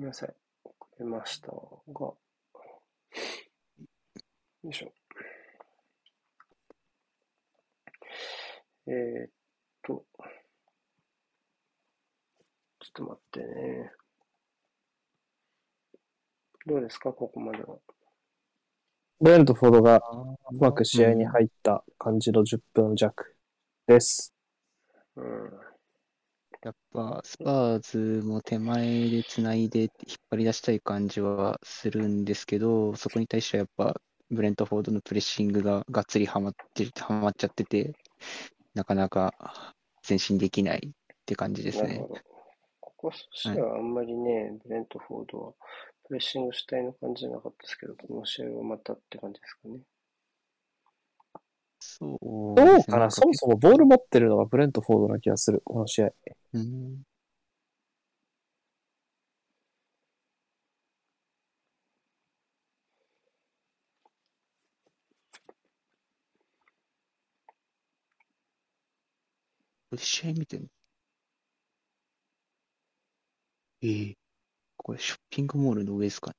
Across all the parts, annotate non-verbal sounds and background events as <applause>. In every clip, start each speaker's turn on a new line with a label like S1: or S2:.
S1: ごめんなさい。遅れましたが。よいしょ。えー、っと。ちょっと待ってね。どうですか、ここまでは。
S2: ブレントフォードがうまく試合に入った感じの10分弱です。
S1: うん。
S3: やっぱ、スパーズも手前で繋いで引っ張り出したい感じはするんですけど、そこに対してはやっぱ、ブレントフォードのプレッシングががっつりはまって、はまっちゃってて、なかなか前進できないって感じですね。
S1: こことしてはあんまりね、ブレントフォードはプレッシング主体の感じじゃなかったですけど、この試合はまたって感じですかね。
S3: そうね
S2: うかなそもそもボール持ってるのがブレントフォードな気がする、この試合。
S3: うん試合見てんの？ええこれショッピングモールの上ですかね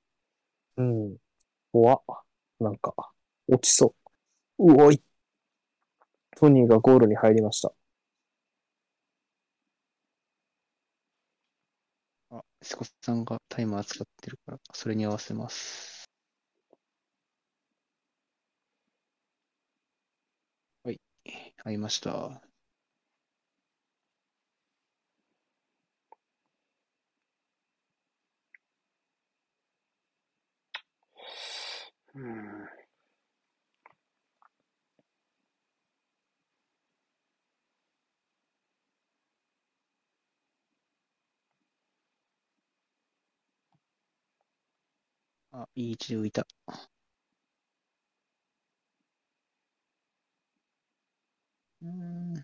S2: うん。怖っ。なんか、落ちそう。うおい。トニーがゴールに入りました。
S3: あ、スコさんがタイマー使ってるから、それに合わせます。はい、合いました。
S1: うん。
S3: あ、いい位置で浮いた。うん。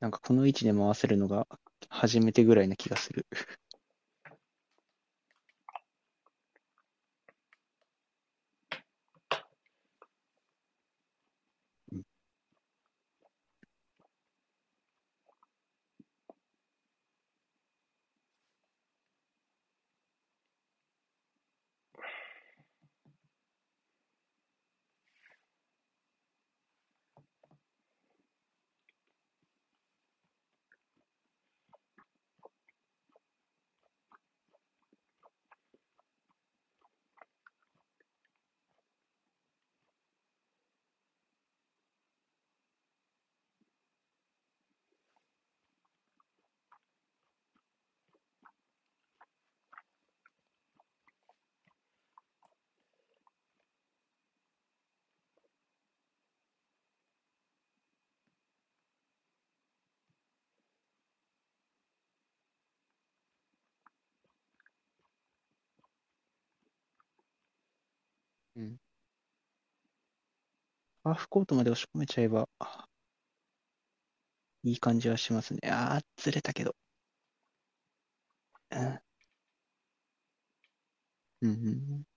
S3: なんかこの位置で回せるのが初めてぐらいな気がする。うん。ハーフコートまで押し込めちゃえば、いい感じはしますね。ああ、ずれたけど。うん。うんうん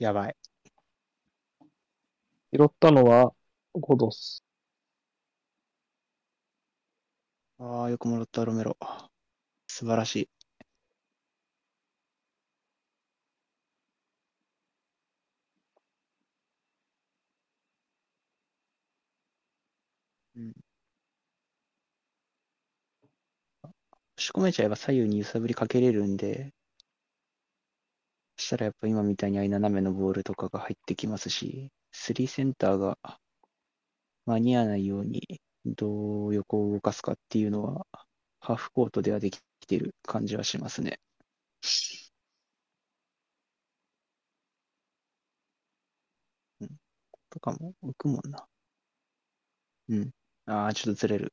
S3: やばい。
S2: 拾ったのはゴドス。
S3: ああ、よくもらったロメロ。素晴らしい。うん。押し込めちゃえば左右に揺さぶりかけれるんで、そしたらやっぱ今みたいにあ斜めのボールとかが入ってきますし、スリーセンターが間に合わないようにどう横を動かすかっていうのは、ハーフコートではできてる感じはしますね。うん。とかも浮くもんな。うん。ああ、ちょっとずれる。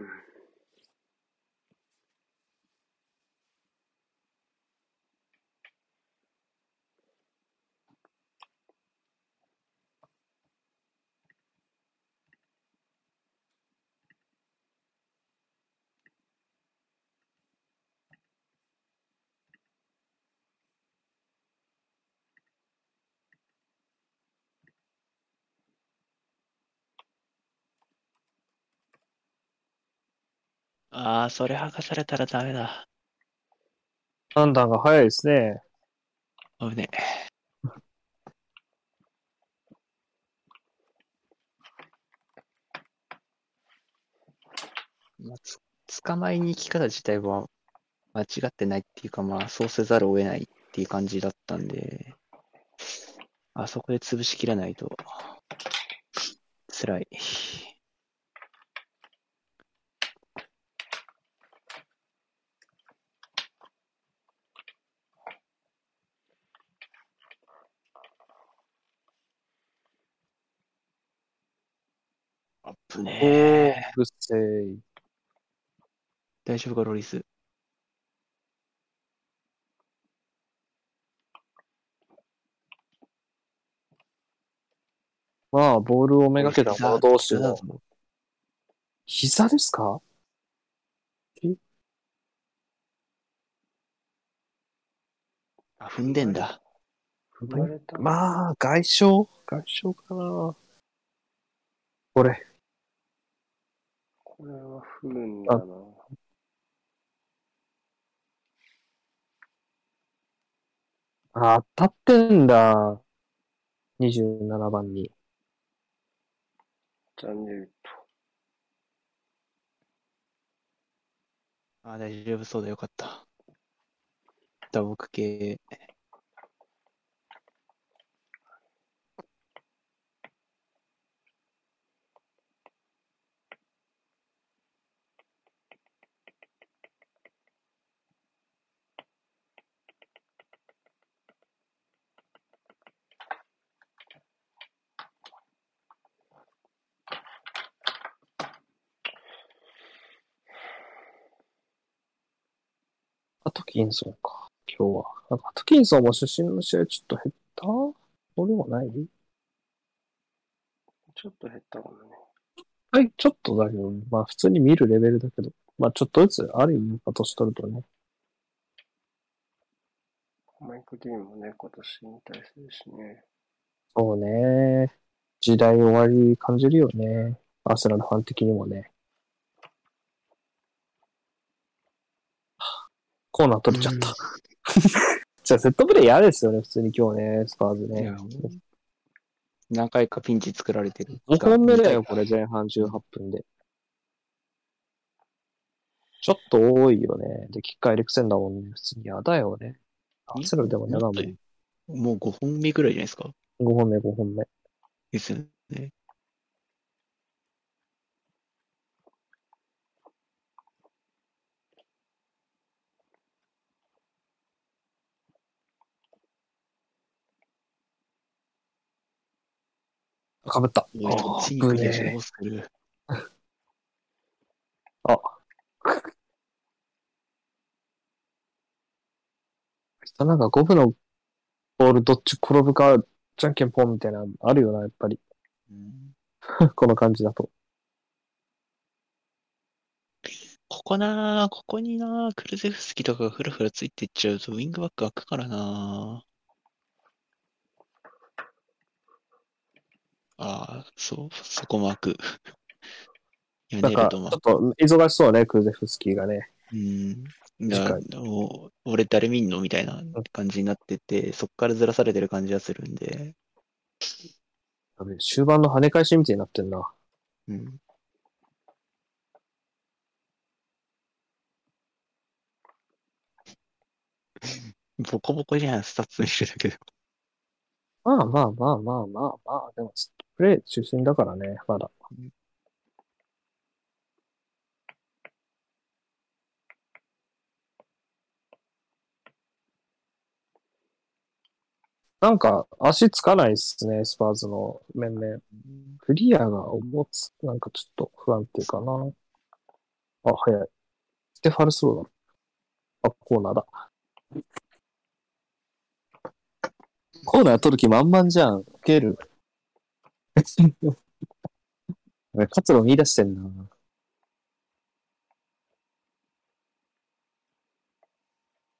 S3: Hmm. ああ、それ剥がされたらダメだ。
S2: 判断が早いですね。
S3: 危ねえ。<laughs> まあ、つ捕まえに行き方自体は間違ってないっていうか、まあ、そうせざるを得ないっていう感じだったんで、あそこで潰しきらないと、辛い。あぶね
S2: お
S3: え。
S2: ー、ぐっせーい。
S3: 大丈夫か、ロリス？
S2: まあ、ボールをめがけた者同士の
S3: 膝
S2: ですか？
S3: あ、踏んでんだ。
S1: ま
S2: あ、外傷？外傷かな。これ、
S1: これは不運だな。
S2: あ、当たってんだ。27番に。
S1: 残留と。
S3: あ、大丈夫そうだよかった。打撲系。
S2: アトキンソンか、今日は。なんかアトキンソンも出身の試合ちょっと減った？そうでもない？
S1: ちょっと減ったかもね。
S2: はい、ちょっとだけど、まあ普通に見るレベルだけど、まあちょっとずつある意味、年取るとね。
S1: マイク・ディーンもね、今年引退するしね。
S2: そうね。時代終わり感じるよね。アーセナルファン的にもね。コーナー取れちゃった。<laughs> じゃあセットプレー嫌ですよね、普通に今日ね、スパーズね
S3: 何回かピンチ作られてる。
S2: 2本目だよ、これ前半18分で。ちょっと多いよね。で、キッカーエリクセンだもんね。普通に嫌だよね。アーセナルでも嫌だもん。
S3: もう5本目ぐらいじゃないですか
S2: ？5本目、5本目。
S3: ですよね。
S2: かぶった。
S3: チークで
S2: 危ね
S3: どうする <laughs>
S2: え <laughs> なんか5分のボールどっち転ぶか、じゃんけんポンみたいなのあるよな、やっぱり。
S3: うん <laughs>
S2: この感じだと。
S3: ここなー、ここになー、クルゼフスキとかがふらふらついていっちゃうと、ウィングバック開くからなー。ああ、そう、そこも開く。いや、
S2: なんか、ちょっ。と忙しそうね、クルゼフスキーがね。
S3: うん。い
S2: 次
S3: や
S2: 回、
S3: もう、俺誰見んの？みたいな感じになってて、そっからずらされてる感じがするんで、
S2: 終盤の跳ね返しみたいになってんな。
S3: うん。ボコボコじゃん、スタッツ見るだけで。
S2: まあまあまあまあまあまあ、でも、プレー中心だからね、まだ。なんか、落ち着かないっすね、スパーズの面々。クリアが重つ、なんかちょっと不安定かな。あ、早い。ステファルスローだ。あ、コーナーだ。コーナー取る気満々じゃん。受ける。<laughs> 活路見出してんな。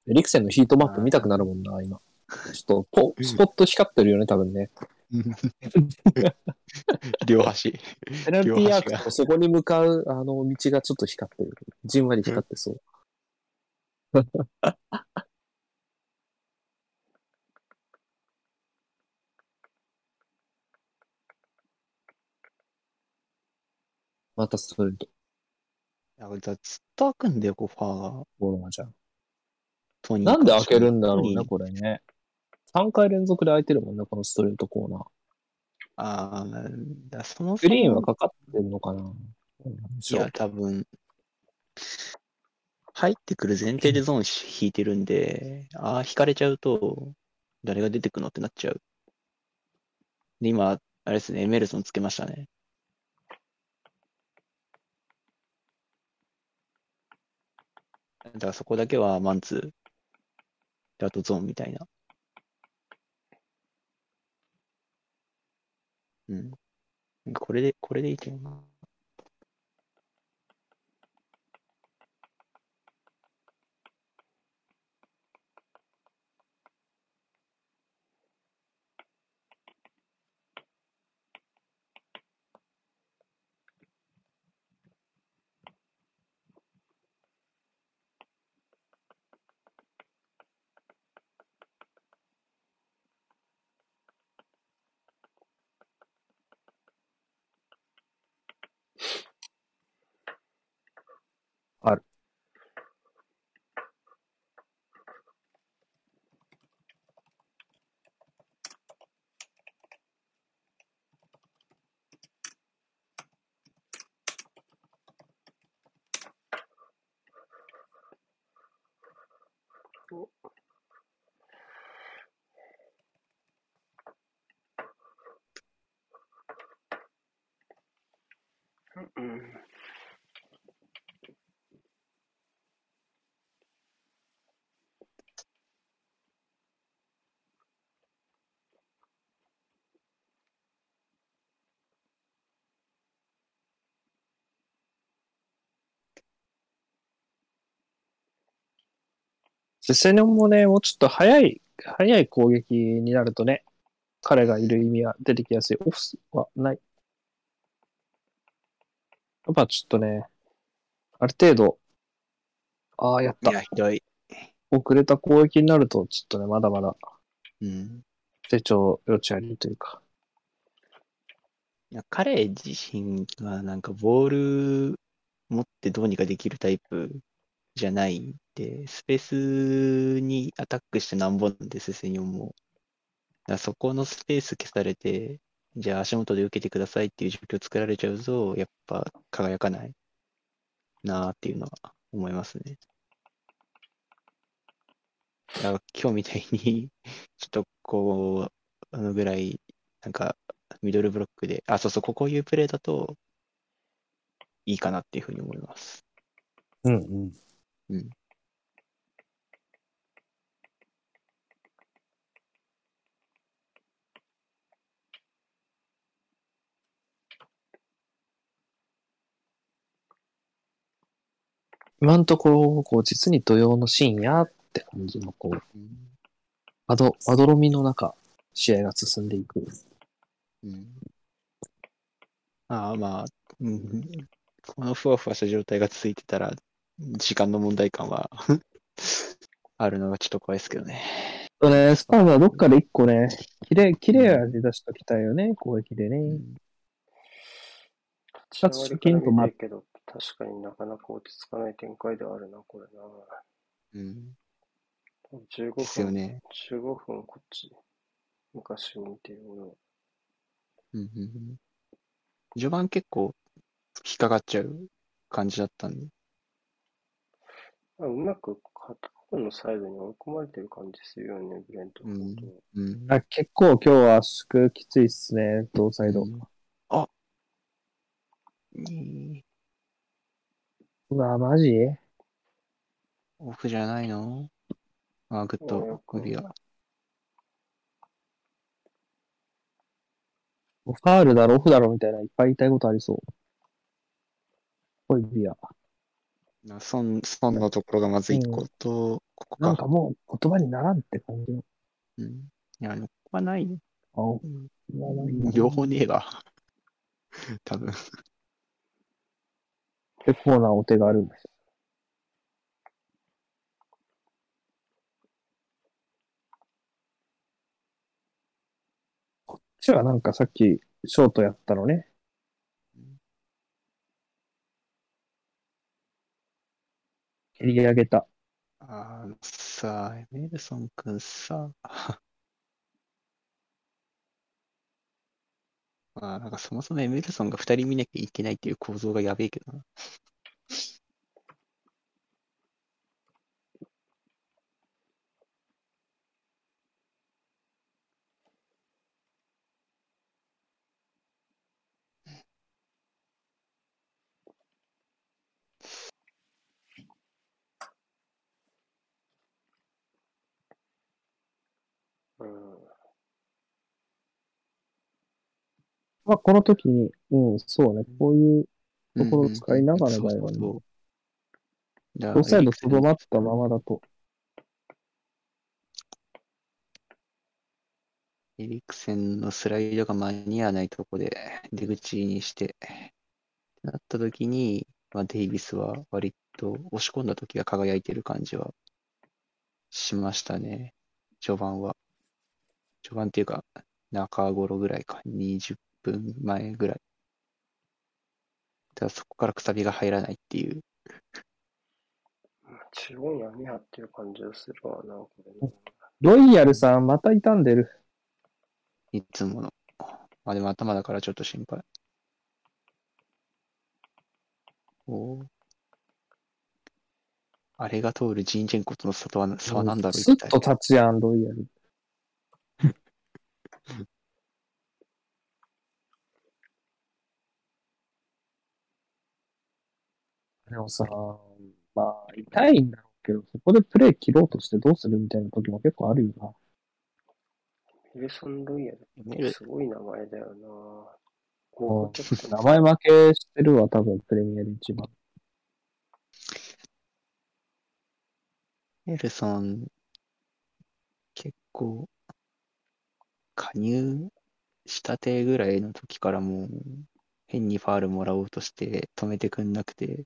S2: エリクセンのヒートマップ見たくなるもんな、今。ちょっとポ、スポット光ってるよね、多分ね。<laughs>
S3: 両端。
S2: ペナルティーアークとそこに向かう、あの、道がちょっと光ってる。じんわり光ってそう。またストレート。
S3: いやずっと開くんだよ、こう、ファーが。
S2: ボールがじゃん。なんで開けるんだろうね、これね。3回連続で開いてるもんね、このストレートコーナー。
S3: ああ、だそもそ
S2: グリーンは
S3: も、
S2: かかってるのかな？どうなんでしょう
S3: いや、多分、入ってくる前提でゾーン引いてるんで、ああ、引かれちゃうと、誰が出てくのってなっちゃう。で、今、あれですね、エメルソンつけましたね。だからそこだけはマンツー。で、あとゾーンみたいな。うん。これで、これでいいけどな。
S2: セセニョンもね、もうちょっと早い、早い攻撃になるとね、彼がいる意味は出てきやすい。オフスはない。やっぱちょっとね、ある程度、ああ、やった。
S3: いや、ひどい。
S2: 遅れた攻撃になると、ちょっとね、まだまだ
S3: うん。
S2: 成長余地ありというか。
S3: いや彼自身はなんかボール持ってどうにかできるタイプじゃないんで、スペースにアタックしてなんぼなんです、セニョンも。だそこのスペース消されて、じゃあ足元で受けてくださいっていう状況作られちゃうと、やっぱ輝かないなあっていうのは思いますね。だから今日みたいに、ちょっとこう、あのぐらい、なんか、ミドルブロックで、あ、そうそう、こういうプレーだと、いいかなっていうふうに思います。
S2: うんうん。
S3: うん。
S2: 今のところ、こう、実に土曜の深夜って感じの、こう、まど、まどろみの中、試合が進んでいく。
S3: うん。ああ、まあ、うん、このふわふわした状態が続いてたら、時間の問題感は <laughs> あるのがちょっと怖いですけどね。
S2: そうね、スパーズはどっかで一個ね、きれい、きれい味出しときたいよね、攻撃でね。
S3: うん
S1: 立ち上がりから見てるけど、確かになかなか落ち着かない展開ではあるな、これな。
S3: うん。
S1: 15
S3: ですよ
S1: 分、
S3: ね。
S1: 15分こっち、昔を見てる俺は。
S3: うんうんうん序盤結構引っかかっちゃう感じだったんで。
S1: あうまく片方のサイドに追い込まれてる感じするよね、ブレントフォードは。
S3: うん。
S2: あ結構今日は圧縮きついっすね、同サイド。
S3: うんあいい。
S2: うわ、マジ？
S3: オフじゃないの？あ、グッ
S1: あ
S3: と
S1: よく
S3: 首が。
S2: ファールだろ、オフだろみたいな、いっぱい言いたいことありそう。ホイビア。
S3: な損、損のところがまず一個と、ここか。
S2: なんかもう言葉にならんって感じの。
S3: うん。いや、ここはない。
S2: あ、オ
S3: うん
S2: フはないな
S3: 両方ねえわ。<laughs> 多分。
S2: 結構なお手があるんです。こっちはなんかさっきショートやったのね。蹴り上げた。
S3: あーさあ、エメルソン君さ、<laughs> まあ、なんかそもそもエメルソンが2人見なきゃいけないっていう構造がやべえけどな。
S2: まあ、この時に、うん、そうね、こういうところを使いながらだよね
S3: そうそうそうだから
S2: 両サイドとどまったままだと。
S3: エリクセンのスライドが間に合わないとこで出口にして、なった時に、まあ、デイビスは割と押し込んだ時が輝いてる感じはしましたね。序盤は。序盤っていうか、中頃ぐらいか。20分前ぐらい。ただそこからくさびが入らないっていう。
S1: 中央に網張ってる感じがするわな、これね。
S2: ロイヤルさん、また傷んでる。
S3: いつもの。あ、でも頭だからちょっと心配。おーあれが通るジンチェンコとの差とは差は何だろう？
S2: スッ
S3: 一体
S2: と立つやん、ロイヤル。でもさ、まあ、痛いんだろうけど、そこでプレー切ろうとしてどうするみたいな時も結構あるよな。
S1: ミルソン・ロイヤル
S3: メル
S1: すごい名前だよな。豪華キャプテン
S2: 名前負けしてるわ、多分、プレミアで一番。
S3: メルソン、結構、加入したてぐらいの時からもう、変にファールもらおうとして止めてくんなくて、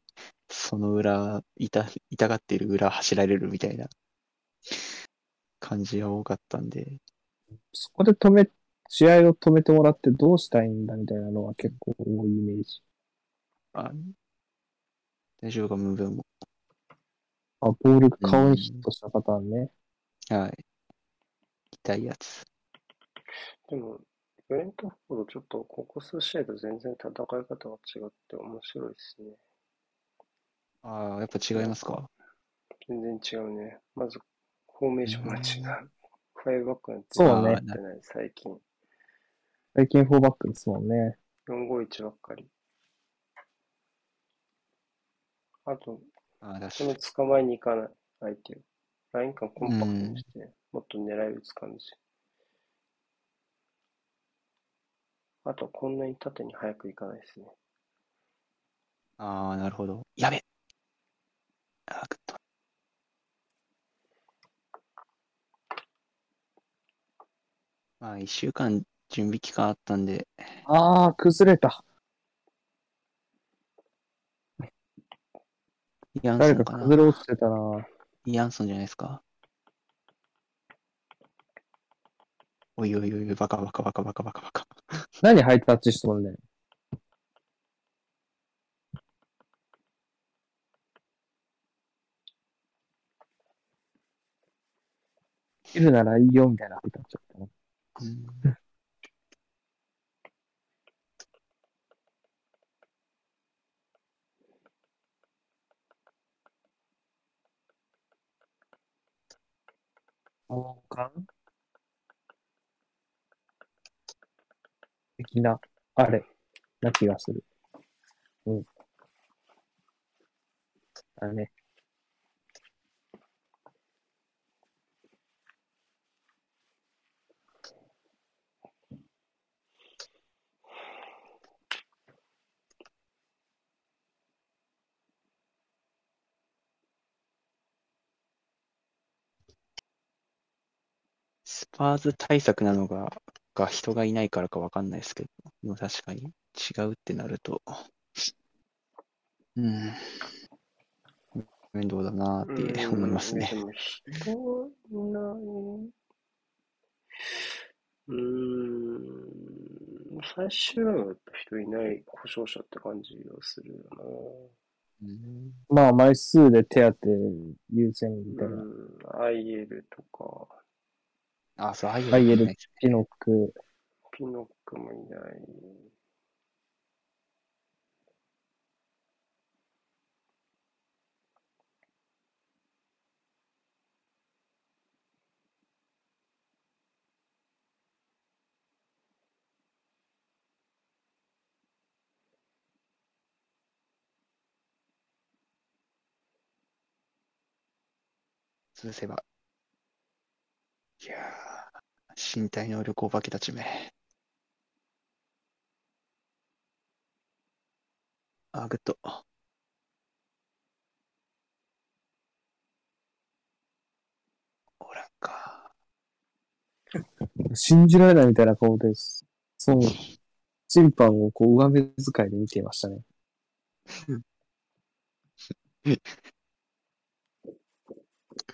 S3: その裏、痛、痛がってる裏走られるみたいな感じが多かったんで、
S2: そこで止め、試合を止めてもらってどうしたいんだみたいなのは結構多いイメージ。
S3: あ大丈夫か、ムーブも。
S2: あ、ボール顔にヒットしたパターンね。
S3: はい。痛いやつ。
S1: でも、ブレントフォードちょっとここ数試合と全然戦い方が違って面白いですね。
S3: ああ、やっぱ違いますか？
S1: 全然違うね。まず、フォーメーションが違う。ファイブバックなんて
S2: そう
S3: ね
S1: やってない、最近。
S2: 最近4バックですもんね。
S1: 451ばっかり。あと、その
S3: に。
S1: 捕まえに行かない、相手を。ライン感コンパクトにして、もっと狙い撃つ感じ。あと、こんなに縦に早く行かないですね。
S3: ああ、なるほど。やべあー、グッと。まあ、一週間準備期間あったんで、
S2: あー、崩れた。
S3: イアンソ
S2: 誰か
S3: ンかな
S2: 崩れ落ちてたな。
S3: イアンソンじゃないですか。おいおいおい、バカバカバカバカバカバカ。
S2: 何ハイタッチしとんねん。いるならいいよみたいなハイタッチだったな。
S3: うん
S2: 王冠的な、あれ、な気がする。うん。だね。
S3: スパーズ対策なのが、が人がいないからかわかんないですけど、でも確かに違うってなると、うん、面倒だなーって思いますね
S1: で。も人いない。うーん、最終ラウンドやっぱ人いない故障者って感じがするよ
S3: うん
S2: まあ、枚数で手当優先みた
S1: な。
S2: いうな。
S1: ん、アイエルとか、
S3: あ、そう、ああいう
S2: アイエル
S3: ね
S2: ピノック、
S1: ピノックもいない。
S3: 潰せば。いやー、身体能力お化けたちめ。あ、グッド。おらんか。
S2: 信じられないみたいな顔です。そう、審判をこう上目遣いで見ていましたね。<laughs>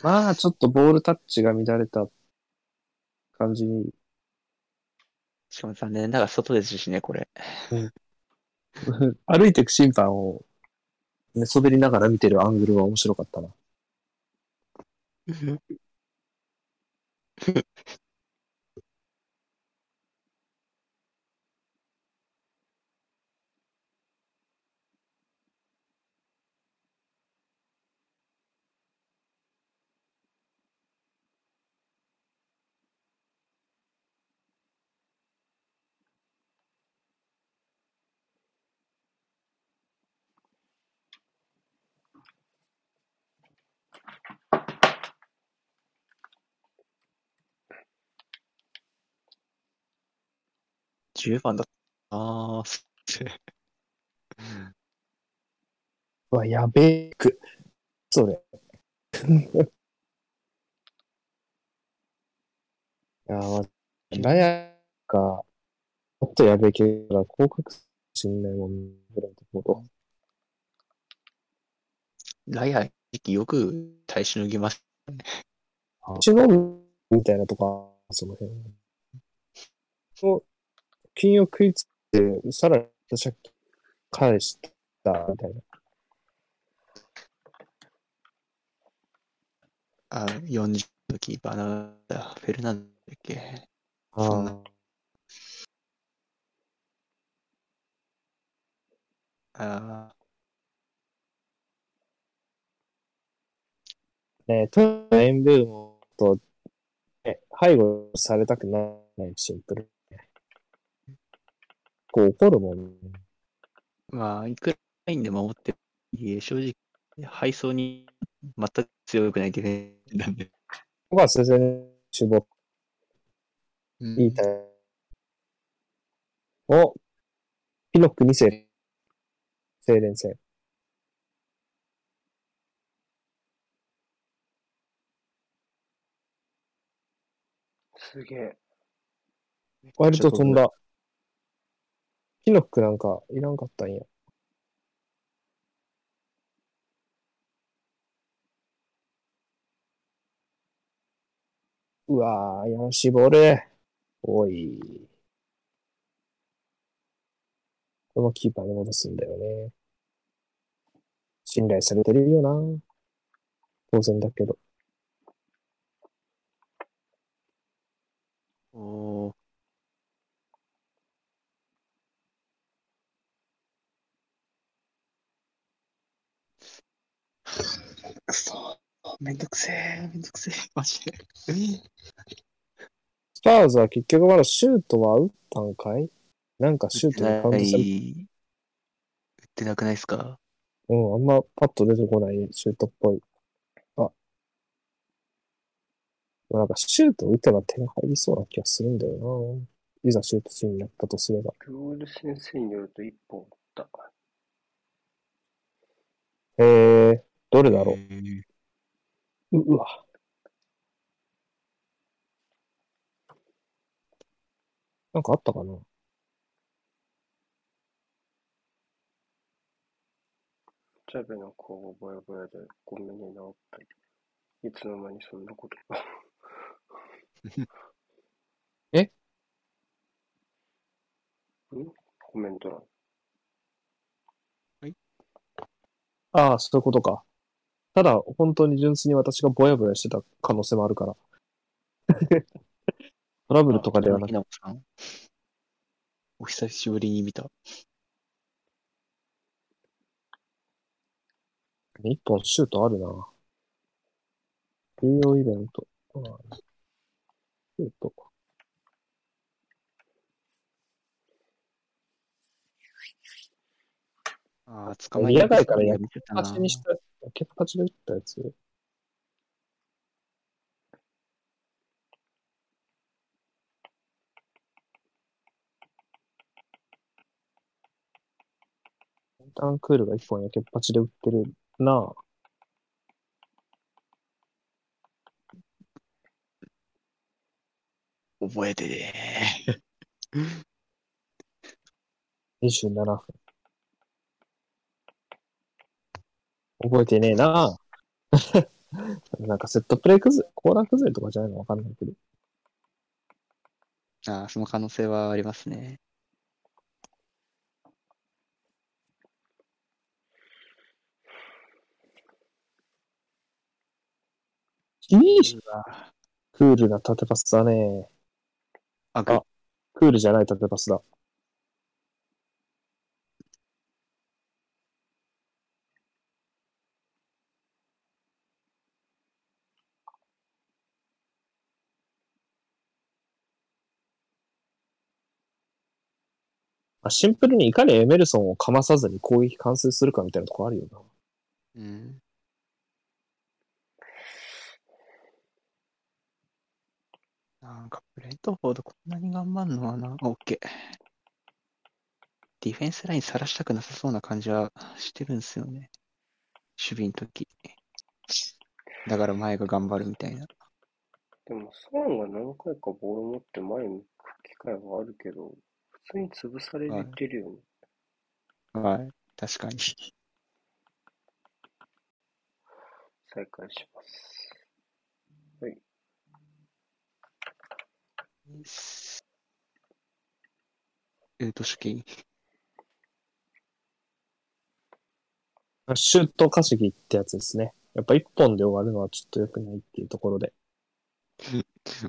S2: まあ、ちょっとボールタッチが乱れた感じに、
S3: しかも残念ながら外ですしね、これ。<laughs>
S2: 歩いていく審判を寝そべりながら見てるアングルは面白かったな。<laughs>
S3: 10番だった。あー、す
S2: うわ、やべえく。それ。<laughs> いやー、ラヤが、もっとやべえけど、降格しんないもん、ブレントフォード。
S3: ライアー、よく耐えしのぎます。
S2: うちのみたいなとか、その辺。を金を食いつけて、さらに借金返した、みたいな。
S3: あ、40の時、バナナ、フェルナンドだっけ？そんなあ
S2: ね、トヨエンブームと、ね、背後されたくないシンプル。こう怒るもんね。
S3: ーまあ、いくらラインで守っていえ、正直、配送に全く強くないディフェンスなんで。
S2: ここは先生に絞っ
S3: うん
S2: いいタイム。お、ピノック2世、精錬戦。
S1: すげえ。
S2: 割と飛んだ。ピノックなんかいらんかったんや。うわぁ、や絞る。おい。このキーパーに戻すんだよね。信頼されてるよな。当然だけど。
S3: おーくそ。めんどくせえ、めんどくせえ、マジで。
S2: スパーズは結局まだシュートは打ったんかい？なんかシュートにカウントされ
S3: 売ってなくないですか？
S2: うん、あんまパッと出てこないシュートっぽい。あ。なんかシュート打てば点入りそうな気がするんだよな。いざシュートシーンになったとすれば。
S1: ルオール先生によると一本打った。
S2: えー、どれだろう？ううわ。なんかあったかな？
S1: ジャベの顔がぼやぼやでごめんね治ったり。いつの間にそんなことが。<laughs>
S2: え
S1: ん？コメント欄。
S2: ああ、そういうことか。ただ、本当に純粋に私がぼやぼやしてた可能性もあるから。<laughs> トラブルとかではなく
S3: ひなこさんお久しぶりに見た。
S2: 一本シュートあるな。重要イベント。うんシュート。
S3: ああ、捕まえ
S2: 野外からや
S3: 見てたな
S2: パチにした、ケッパチで打ったやつ？ダンクールが一本やけっぱちで売ってるなぁ。
S3: 覚えてね
S2: 27 <laughs> 分。覚えてねえなぁ。<laughs> なんかセットプレイ崩れ、コーナー崩れとかじゃないのわかんないけど。
S3: ああ、その可能性はありますね。
S2: クールな縦パスだね。
S3: あ
S2: クールじゃない縦パスだ。シンプルにいかにエメルソンをかまさずに攻撃完成するかみたいなとこあるよな。
S3: うん。なんか、ブレントフォードこんなに頑張るのはな、オッケー。ディフェンスライン晒したくなさそうな感じはしてるんですよね。守備の時。だから前が頑張るみたいな。
S1: でも、ソーンが何回かボール持って前に行く機会はあるけど、普通に潰されてるよね。
S3: はい。確かに。
S1: 再開します。はい。
S3: すえーと、主権。
S2: シュート稼ぎってやつですね。やっぱ一本で終わるのはちょっと良くないっていうところで。<laughs>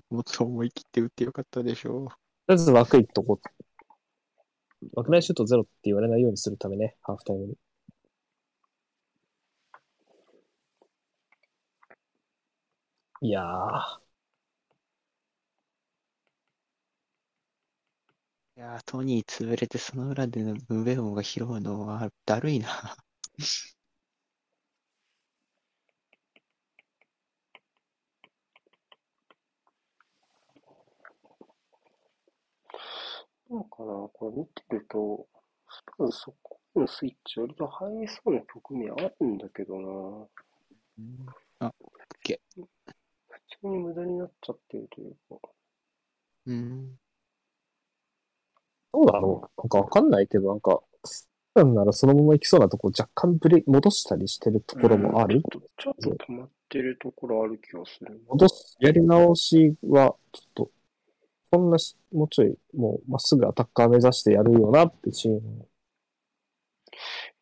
S3: もっと思い切って打ってよかったでしょ
S2: とりあえず枠いっとこう。枠内シュートゼロって言われないようにするためね、ハーフタイムに。いやー、
S3: いやー、トニー潰れてその裏でムベオが拾うのはだるいな。
S1: なんかな、これ見てると、スパーズそこのスイッチ割と入りそうな局面あるんだけどな。
S3: あ、OK。
S1: 普通に無駄になっちゃってるというか。
S3: うん。
S2: どうだろうなんかわかんないけど、なんか、なんならそのまま行きそうなとこ若干ブレ、戻したりしてるところもある？
S1: ちょっと、ちょっと止まってるところある気がする。
S2: 戻す、やり直しは、ちょっと、そんなし、もうちょい、もう、まっすぐアタッカー目指してやるよなってシーン。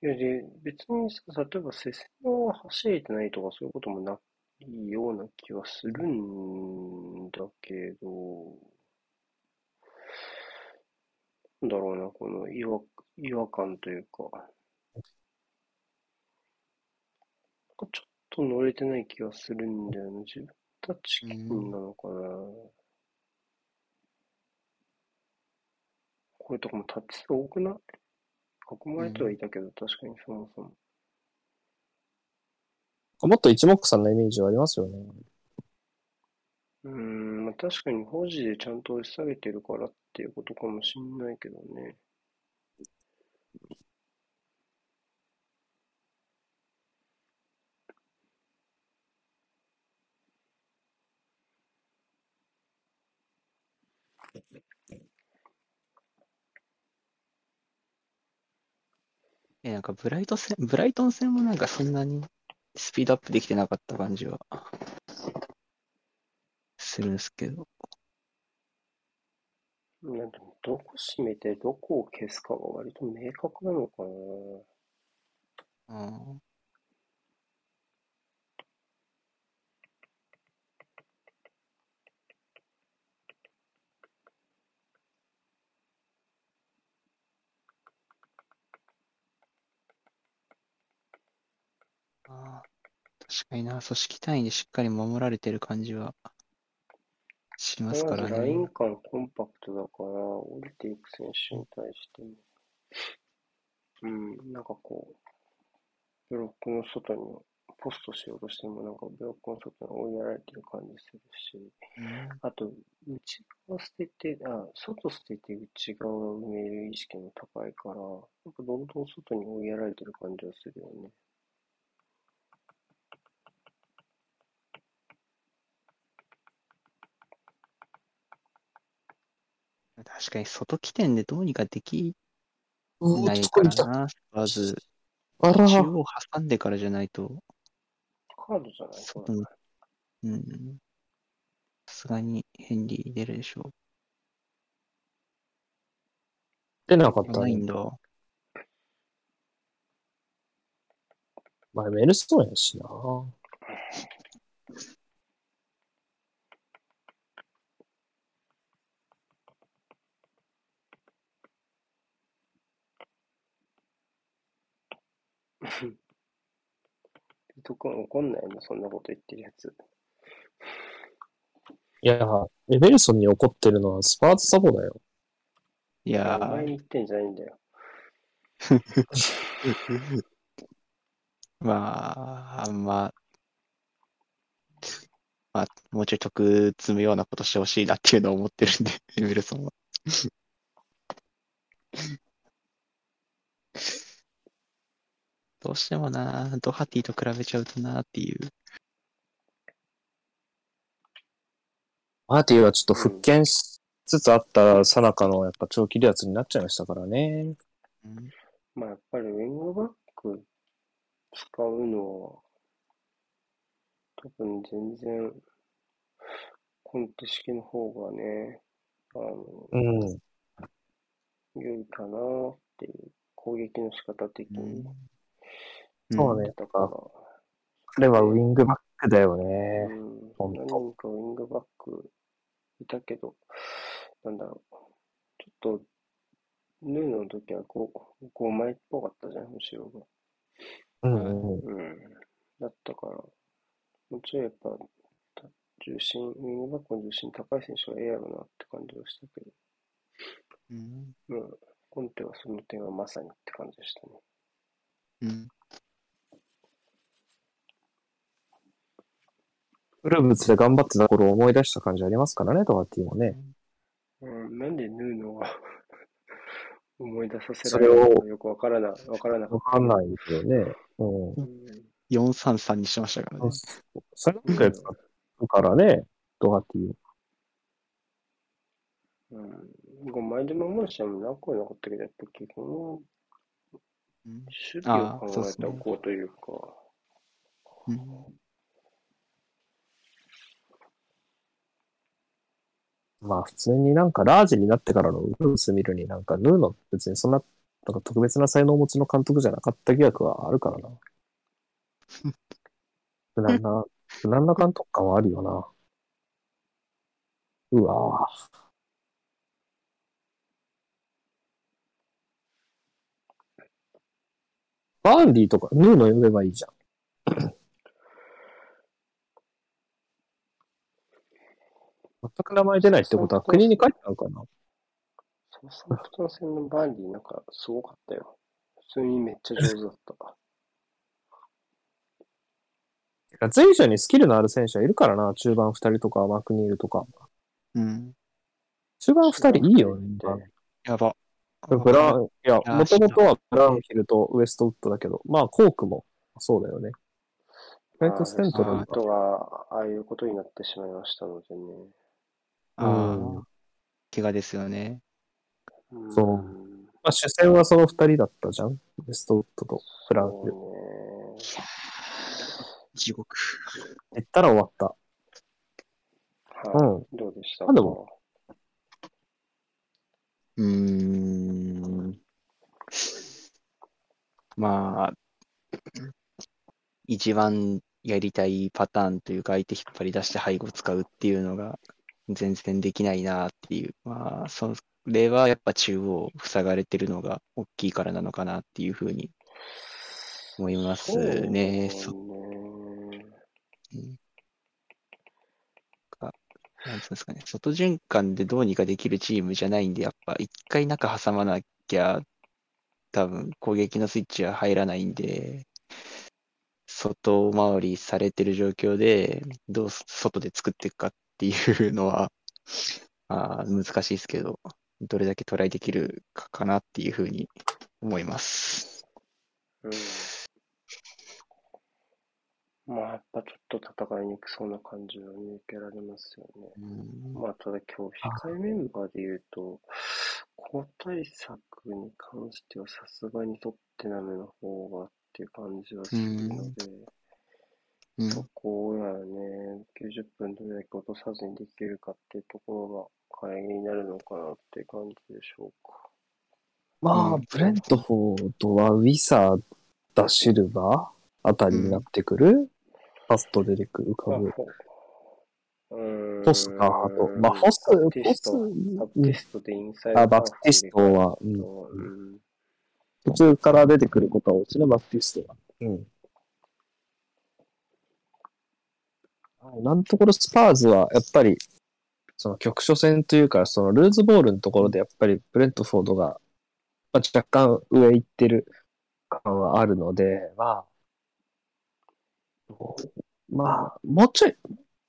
S1: いや、で、別にさ、例えば接戦を走れてないとかそういうこともないような気はするんだけど、なんだろうな、この違和、違和感というか、ちょっと乗れてない気がするんだよな。自分たち気分なのかな。これとかもタッチ数多くない？囲まれてはいたけど、確かにそもそも。
S2: もっと一目散なイメージはありますよね。
S1: うーん、まあ、確かに保持でちゃんと押し下げてるからっていうことかもしんないけどね。
S3: え、なんかブライト戦、ブライトン戦もなんかそんなにスピードアップできてなかった感じはするんですけど。
S1: なんかどこ閉めてどこを消すかが割と明確なのかな。
S3: うん。ああ、確かにな、組織単位でしっかり守られてる感じはしますか
S1: ま
S3: ら
S1: ずライン
S3: ね。
S1: 感コンパクトだから、降りていく選手に対しても、うん、なんかこう、ブロックの外にポストしようとしても、なんかブロックの外に追いやられてる感じするし、
S3: うん
S1: あと、内側捨てて、あ、外捨てて内側を埋める意識も高いから、なんかどんどん外に追いやられてる感じはするよね。
S3: 確かに外起点でどうにかでき
S2: う
S3: ないからな、スパーズ。
S2: あら、
S3: 中央挟んでからじゃないと、
S1: カードじゃない
S3: 外に、うん。さすがにヘンリー出るでしょう。
S2: 出なかったね。
S3: ないんだ。
S2: まあ、メルストンやしな。<laughs>
S1: とか怒んないの、そんなこと言ってるやつ。
S2: いや、エベルソンに怒ってるのはスパーズサボだよ。
S3: いや
S1: お前
S3: ー、
S1: に言ってんじゃないんだよ。<laughs>
S3: まあ、まあ、まあ、もうちょい得積むようなことしてほしいなっていうのを思ってるんで、エベルソンは。どうしてもな、ドハティと比べちゃうとなっていう。
S2: アーティはちょっと復権しつつあったさなかのやっぱ長期離脱になっちゃいましたからね。
S3: うん
S1: まあやっぱりウィングバック使うのは、多分全然、コンテ式の方がね、あの、
S2: うん。
S1: 良いかなっていう、攻撃の仕方的に。
S2: そうね
S1: だから、
S2: 彼はウィングバックだよ
S1: う
S2: ね。
S1: ん、
S2: ほんと
S1: 何人かウィングバックいたけど、なんだろう。ちょっと、ヌーの時は 5, 5枚っぽかったじゃん、後ろが。
S2: うんうん。
S1: うん。だったから、もうちょいやっぱ、た重心、ウィングバックの重心高い選手がええやろなって感じはしたけど、
S3: うん。
S1: うん。コンテはその点はまさにって感じでしたね。
S3: うん。
S2: ウルブスで頑張ってた頃を思い出した感じありますからね、ドハティもね。
S1: うん、なんでヌーノが <laughs> 思い出させられるのかよくわからな、わからなか
S2: わ
S1: った。
S2: かんないですよね。うん。
S1: うん
S3: 433にしましたからね。
S2: それなんかやつだからね、ドハティを。
S1: うん。5枚で守る試合もなくはなかったけど、やっぱ基本、
S3: うん
S1: 守備を考
S3: そうっすね
S1: えておこうというか、
S3: うん
S2: まあ普通になんかラージになってからのウルブス見るになんかヌーの別にそんな、なんか特別な才能をお持ちの監督じゃなかった疑惑はあるからな。<laughs> 無難な、無難な監督感はあるよな。うわぁ。バーンディとか、ヌーの呼べばいいじゃん。全く名前出ないってことは国に帰ったのかな
S1: そのサンプトン戦のバンディなんかすごかったよ。普通にめっちゃ上手だった。
S2: てか随所にスキルのある選手はいるからな。中盤二人とか、マクニールとか。
S3: うん。
S2: 中盤二人いいよね。
S3: やば。
S2: ブラウン、いや、
S3: や
S2: もともとはブラウンヒルとウエストウッドだけど、まあ、コークもそうだよね。意外とセントラル
S1: あとは、ああいうことになってしまいましたのでね。
S3: あ
S2: うん
S3: あ、怪我ですよね。
S1: うん
S2: そうまあ、主戦はその二人だったじゃん。ウエストウッドとブラウンヒル。
S1: そうね
S3: 地獄。
S2: 言ったら終わった。う
S1: はい。
S2: ん。
S1: どうでした
S2: あでも
S3: うーん。まあ、一番やりたいパターンというか、相手引っ張り出して背後使うっていうのが全然できないなっていう。まあ、それはやっぱ中央塞がれてるのが大きいからなのかなっていうふうに思いますね。そ
S1: そうね。
S3: なんつうんですかね、外循環でどうにかできるチームじゃないんで、やっぱ一回中挟まなきゃ、多分攻撃のスイッチは入らないんで、外回りされてる状況で、どう外で作っていくかっていうのは、<laughs> あー難しいですけど、どれだけトライできるかかなっていうふうに思います。
S1: うん。まあ、やっぱちょっと戦いにくそうな感じは見受けられますよね。
S3: うん
S1: まあ、ただ今日控えメンバーで言うと、交代策に関してはさすがにトッテナムの方がっていう感じはするので、
S3: うん。
S1: そこをやね、90分どれだけ落とさずにできるかっていうところが会議になるのかなって感じでしょうか。
S2: まあ、
S3: うん。
S2: ブレントフォードはウィサー、ダシルバーあたりになってくる、パスと出てくる浮かぶ。
S1: フォ
S2: スか、あと、まあ、フォス、フォス、
S1: バプティストでインサイド
S2: あ、バプティストは、うん、
S1: うん。
S2: 途中から出てくることは多いですね、バプティストは。うん。今のところスパーズは、やっぱり、その局所戦というか、そのルーズボールのところで、やっぱりブレントフォードが、まあ、若干上行ってる感はあるので、まあ、まあ、もうちょい、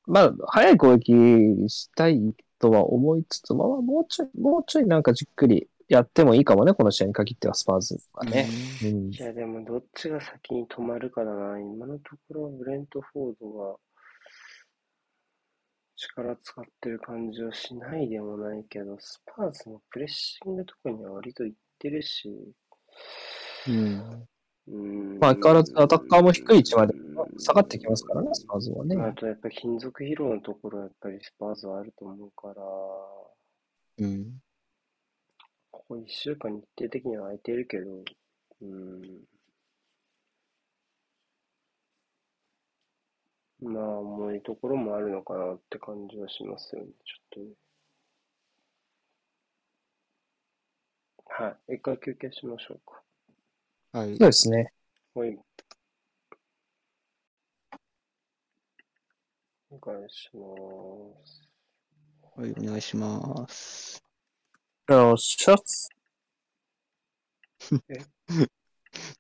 S2: まあ、早い攻撃したいとは思いつつ、まあ、もうちょい、もうちょいなんかじっくりやってもいいかもね、この試合に限っては、スパーズはね。うん
S1: いや、でもどっちが先に止まるかだな。今のところブレントフォードが力使ってる感じはしないでもないけど、スパーズのプレッシングとかには割といってるし、
S3: うん。
S1: うん
S2: まあ、相変わらずアタッカーも低い位置まで下がってきますからね、スパーズはね。
S1: あとやっぱり金属疲労のところはやっぱりスパーズはあると思うから、
S3: うん。
S1: ここ1週間日程的には空いてるけど、うーん。まあ、重いところもあるのかなって感じはしますよね、ちょっとね。はい。一回休憩しましょうか。
S3: はい
S2: そう。ですね。
S1: はい。お願いします。
S3: はい、お願いします。
S2: よっしゃっす。<laughs>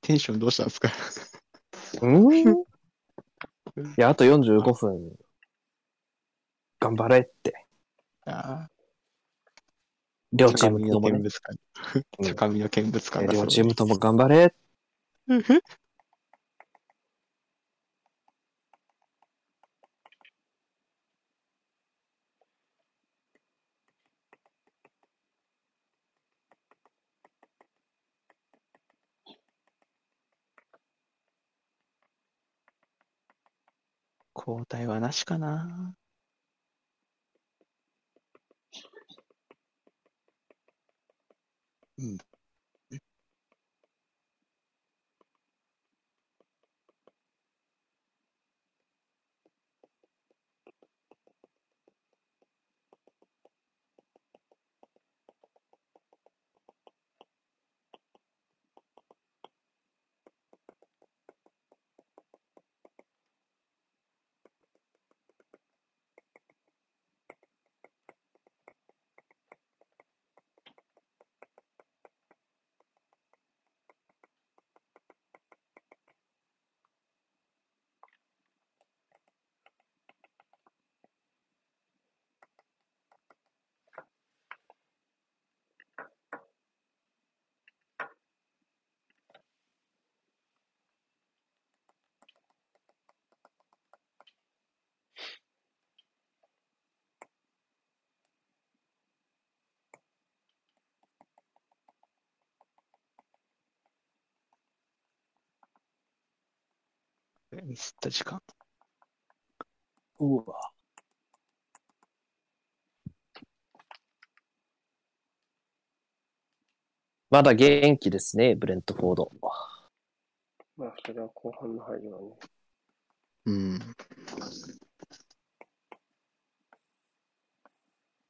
S3: テンションどうしたんですか？<laughs>
S2: うん？いや、あと45分。頑張れって。
S3: ああ、
S2: 両チームともね。
S3: 見物館。
S2: うん
S3: 高みの見物館だそう
S2: 両チームとも頑張れ。
S3: 交代はなしかな。うん。ミスった時間。
S2: うわ。まだ元気ですね、ブレントフォード。
S1: まあ、それは後半の入りはね。
S3: うん。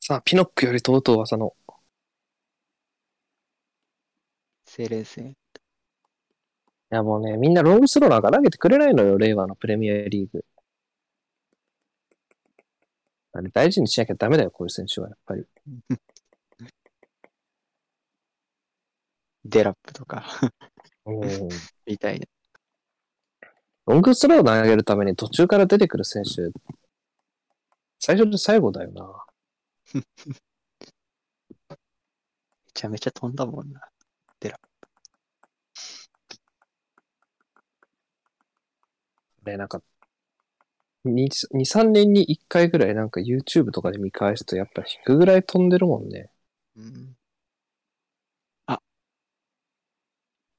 S2: さあ、ピノックよりとうとう技の。
S3: 精霊戦。
S2: いやもうね、みんなロングスローなんか投げてくれないのよ、令和のプレミアリーグ。あれ大事にしなきゃダメだよ、こういう選手は、やっぱり。<laughs>
S3: デラップとか、
S2: うん。
S3: みたいな。
S2: ロングスロー投げるために途中から出てくる選手、最初で最後だよな。<laughs>
S3: めちゃめちゃ飛んだもんな。
S2: ね、なんか、2、2 3年に1回ぐらいなんか YouTube とかで見返すとやっぱ引くぐらい飛んでるもんね。
S3: うん。あ。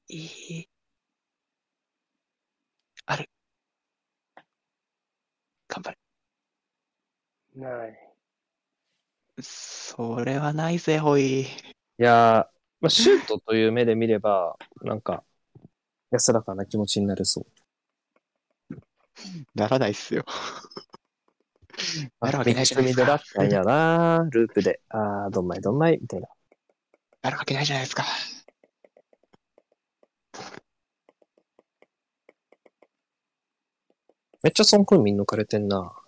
S3: いい。ある。頑張れ。
S1: ない。
S3: それはないぜ、ほい。
S2: いやー、まあ、シュートという目で見れば、なんか、安らかな気持ちになれそう。<laughs>
S3: ならないっすよ。
S2: あ
S3: なるわけないじゃないですか
S2: だったんやなループで、あー、どんまいどんまい、みたいな。
S3: なるわけないじゃないですか。
S2: めっちゃソンクンミン抜かれてんな。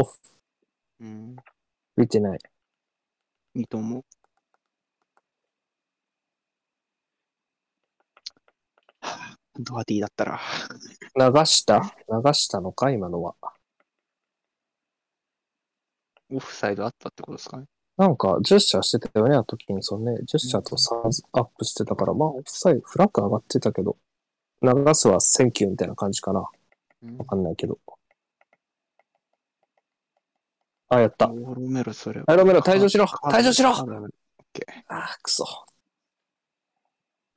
S2: オフ、
S3: うん。
S2: 見てない。
S3: いいと思う。ドアティだったら。
S2: 流した？流したのか？今のは。
S3: オフサイドあったってことですかね。
S2: なんか、ジェスチャーしてたよね、あの時に、そのね、ジェスチャーとサムズアップしてたから、まあ、オフサイド、フラッグ上がってたけど、流すは thank you みたいな感じかな。
S3: うん
S2: わかんないけど。あ、やった。
S3: ロメロ、それ。
S2: はい、ロメロ、退場しろ
S3: カ
S2: 退場しろあー、くそ。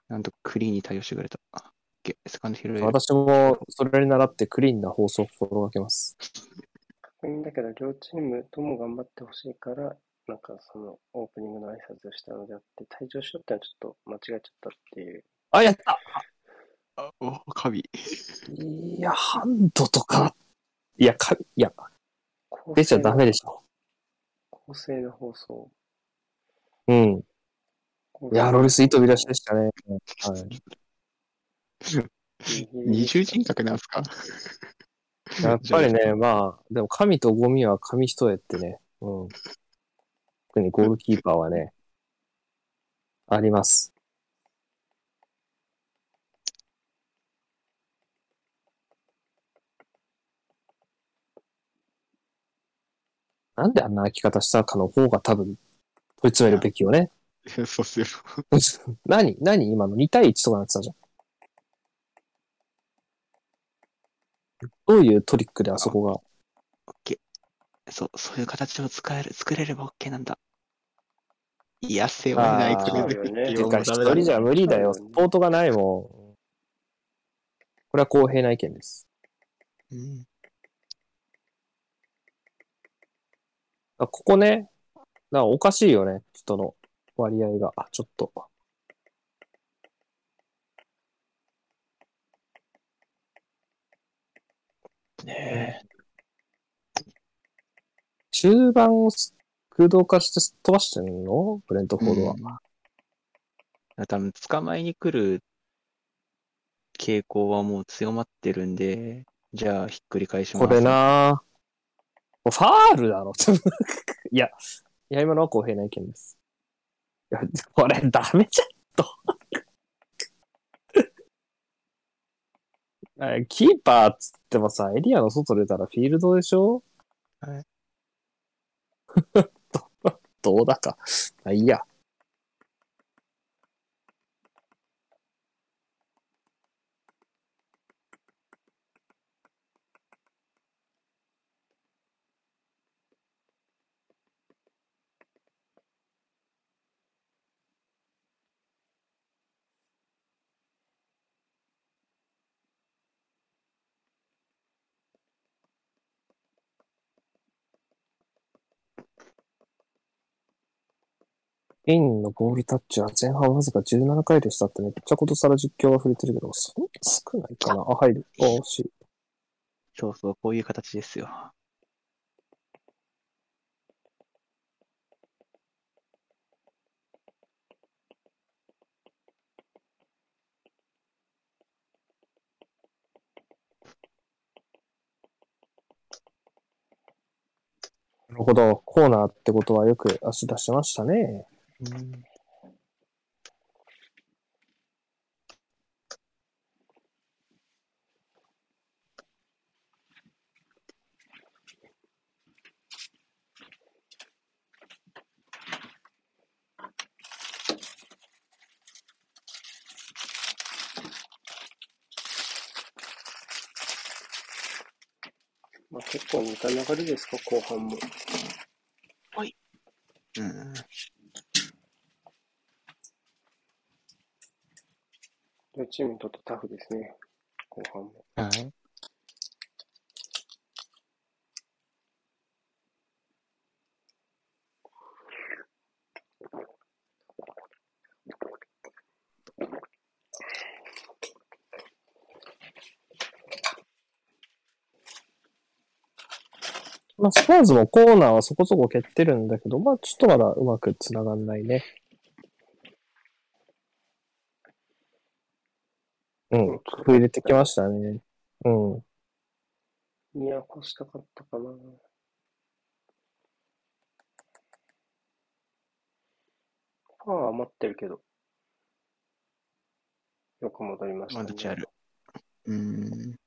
S3: なんとクリーンに対応してくれた。オッケーセカンドヒル
S2: 私も、それに倣ってクリーンな放送を心がけます。
S1: 確認だけど、両チームとも頑張ってほしいから、なんかそのオープニングの挨拶をしたのであって、退場しろってのはちょっと間違えちゃったっていう。
S2: あ、やった
S3: あお、カビ。
S2: いや、ハンドとか、いや、か、いや、
S1: 公
S2: 出ちゃダメでしょ。
S1: 公正な放送。
S2: うん。いや、ロリスいい飛び出しでしたね。はい。
S3: 二重人格なんすか？
S2: やっぱりね、まあ、でも神とゴミは紙一重ってね、うん。特にゴールキーパーはね、あります。なんであんな開き方したかの方が多分、問い詰めるべきよね。
S3: そうっすよ。<laughs>
S2: 何何今の2対1とかなってたじゃん。どういうトリックであそこが？
S3: オッケー。そう、そういう形を使える、作れればオッケーなんだ。いや、背負えない、
S2: あー
S3: これで。
S1: そうよね
S2: てか、一人じゃ無理だよ。サポートがないもん。これは公平な意見です。
S3: うん
S2: ここね、なおかしいよね。人の割合が。あちょっと。
S3: ね
S2: 中盤を空洞化して飛ばしてんの？ブレントフォードは。
S3: うん多分、捕まえに来る傾向はもう強まってるんで、じゃあ、ひっくり返します。
S2: これなファールだろ。<laughs> いや、いや、今のは公平な意見です。いや、これダメじゃんと。<laughs> あキーパーっつってもさ、エリアの外出たらフィールドでしょ？
S3: はい。
S2: ど <laughs> どうだか。あ、いいや。インのボールタッチは前半わずか17回でしたってめっちゃことさら実況は触れてるけど、そんな少ないかなあ、入る。あ、惜しい。
S3: そうそう、こういう形ですよ。
S2: なるほど。コーナーってことはよく足出しましたね。
S3: うん
S1: まあ、結構似た流れですか、後半も。
S3: うん。
S1: 両チームにとってタフですね、後半も。
S3: はい。
S2: まあ、スパーズもコーナーはそこそこ蹴ってるんだけど、まあ、ちょっとまだうまく繋がんないね。うん、工夫入れてきましたね。うん。
S1: いや、越したかったかな。パワー余ってるけど。よく戻りましたね。
S3: まあ、どっちある。うん。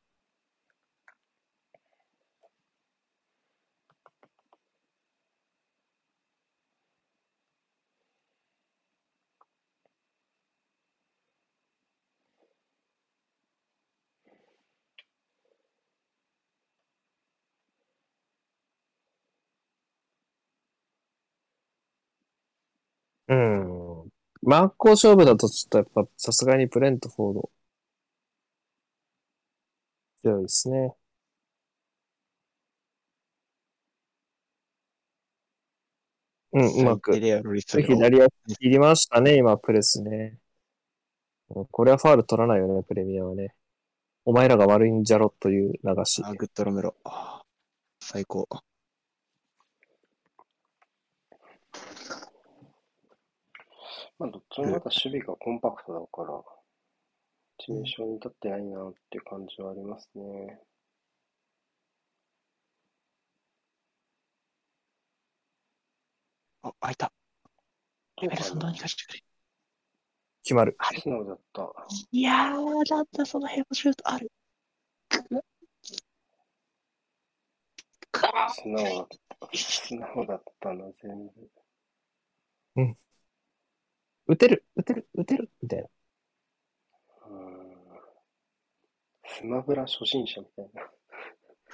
S2: うん。真っ向勝負だとちょっとやっぱさすがにブレントフォード強いですね。うん、うまく左足切りましたね、今、プレスね。うんこれはファール取らないよね、プレミアはね。お前らが悪いんじゃろという流し。
S3: あ、グッドロメロ。最高。
S1: まあ、どっちもまだ守備がコンパクトだから、致命傷に立ってないなっていう感じはありますね。
S3: あ、開いた。エメルソンどうにかしてくれ。
S2: 決まる。
S1: 素直だった。
S3: いやー、だったそのヘボシュートある。か
S1: 素直だった。素直だったな、全部。
S2: 打てる、打てる、打てる、みたいな。
S1: うーん。スマブラ初心者みたいな。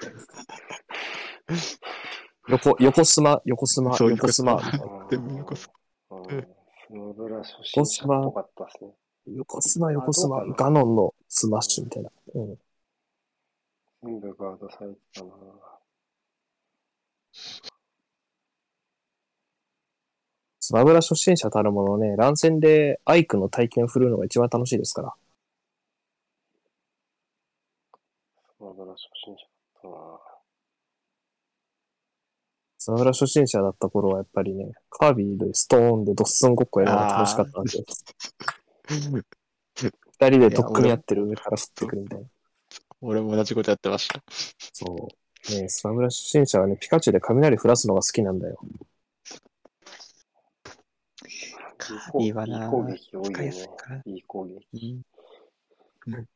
S1: <laughs>
S2: 横、横スマ、横スマ、
S3: そう
S2: 横スマ。
S3: 全部横ス
S1: うん
S3: うん
S1: スマブラ初心者っぽかったですね。
S2: 横スマ、横スマガノンのスマッシュみたいな。うん。
S1: 全部ガードされてたな。
S2: スマブラ初心者たるものね、乱戦でアイクの体験を振るうのが一番楽しいですから。
S1: スマブラ初心者だったな。
S2: スマブラ初心者だった頃はやっぱりね、カービィでストーンでドッスンごっこやるのが楽しかったんで、二人でとっくにやってる上から振ってくるみたいな。
S3: 俺も同じことやってました。
S2: そう。ねスマブラ初心者はね、ピカチュウで雷降らすのが好きなんだよ。
S3: カービィはな、
S1: いい攻撃多いよ
S3: 使いやすい
S1: ね。いい攻撃。
S3: うん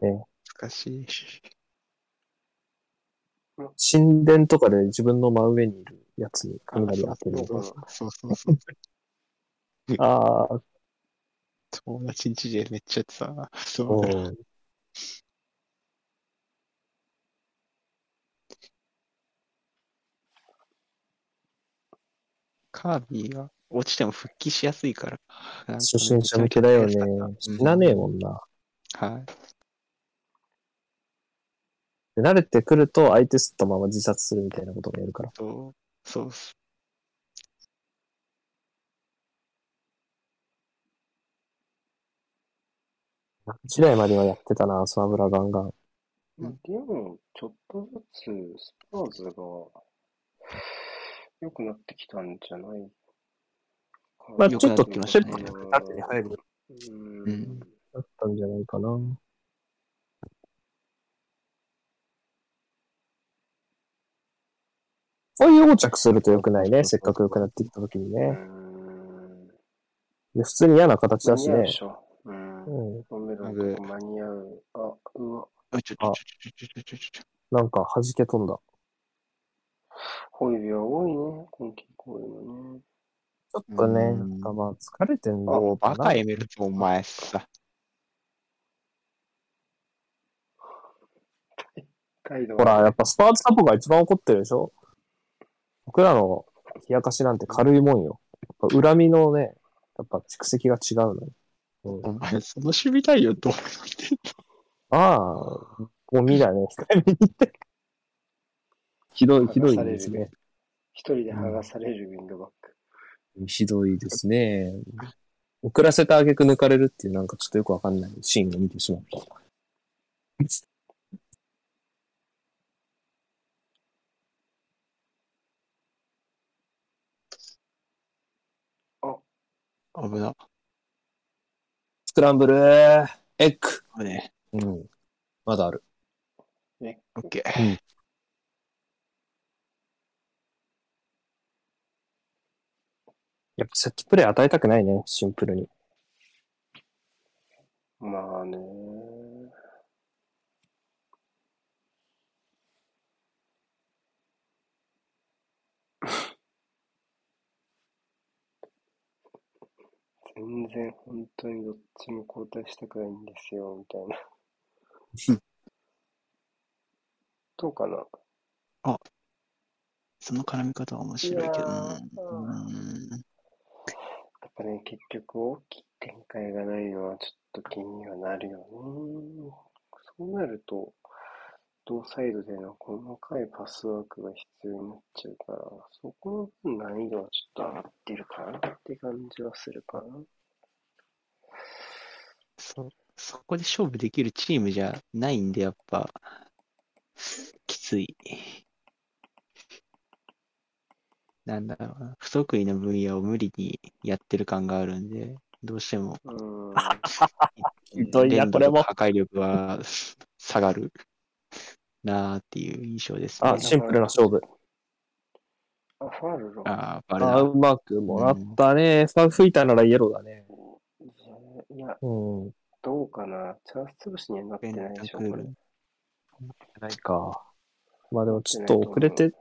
S2: ね、
S3: 難しい。
S2: 神殿とかで自分の真上にいるやつに雷当てる。
S1: そう
S3: そうそうそう。<laughs>
S2: ああ、
S3: 友達んちでめっちゃやってたな。そう。カービィは落ちても復帰しやすいから。なんか
S2: 初心者向けだよね。
S3: うん
S2: 死なねえもんな。
S3: はい。
S2: で慣れてくると相手すったまま自殺するみたいなこともやるから。
S3: そう、そうっす。
S2: 時代まではやってたな、スマブラガンガン。
S1: まあでも、ちょっとずつスパーズが良くなってきたんじゃない
S2: まあ、ちょっと、
S3: ちょっ
S2: と縦に入る。う
S1: ん。
S2: だったんじゃないかな。こういう横着すると良くないね。せっかく良くなってきたとき
S1: に
S2: ね。普通に嫌な形だしね。
S1: うん。
S2: うん
S1: 間に合う。あ、うわ。
S3: あ、ちょちょちょちょちょちょちょ。
S2: なんか弾け飛んだ。
S1: ホイビは多いね。今季こういうのね。
S2: ちょっとね、
S3: うん
S2: なんかまあ疲れてんだ
S3: も
S2: ろうかな
S3: うバカエメルトお前さ。
S1: 態度
S2: ほら、やっぱスパーツサポが一番怒ってるでしょ？僕らの冷やかしなんて軽いもんよ。やっぱ恨みのね、やっぱ蓄積が違うのよ。うん、
S3: お前、その守備対応どうやってん
S2: ああ、ゴミだね、控えめに言って。ひどい、ひどいですね。
S1: 一人で剥がされるウィンドバック。
S2: ひどいですね。遅らせた挙句抜かれるっていうなんかちょっとよくわかんないシーンを見てしまった。
S3: 危な。
S2: スクランブルエッグ。
S3: 危ね
S2: うん。まだある。
S1: ね。
S3: オッケー。
S2: やっぱセットプレー与えたくないね、シンプルに。
S1: まあね。全然本当にどっちも交代したくないんですよ、みたいな。<laughs> どうかなあ、
S3: その絡み方は面白いけど、うん。
S1: ぱね、結局大きい展開がないのはちょっと気にはなるよね。そうなると、同サイドでの細かいパスワークが必要になっちゃうから、そこの難易度はちょっと上がってるかなって感じはするかな。
S3: そ、そこで勝負できるチームじゃないんで、やっぱ、きつい。なんだろうな。不得意な分野を無理にやってる感があるんで、どうしても、
S2: ど <laughs> いな
S3: 連動
S2: これも <laughs>
S3: と破壊力は下がるなーっていう印象ですね。
S2: あ、シンプルな勝負。
S1: あ、ファールロ
S3: あー、バレ
S2: あ、
S3: だ。
S2: うまくもらったね。ファウ吹いたならイエローだね。
S1: いや、
S2: うん。
S1: どうかな。チャンス潰しにはなってないでしょ、これ。
S2: ないか。まあでもちょっと遅れて、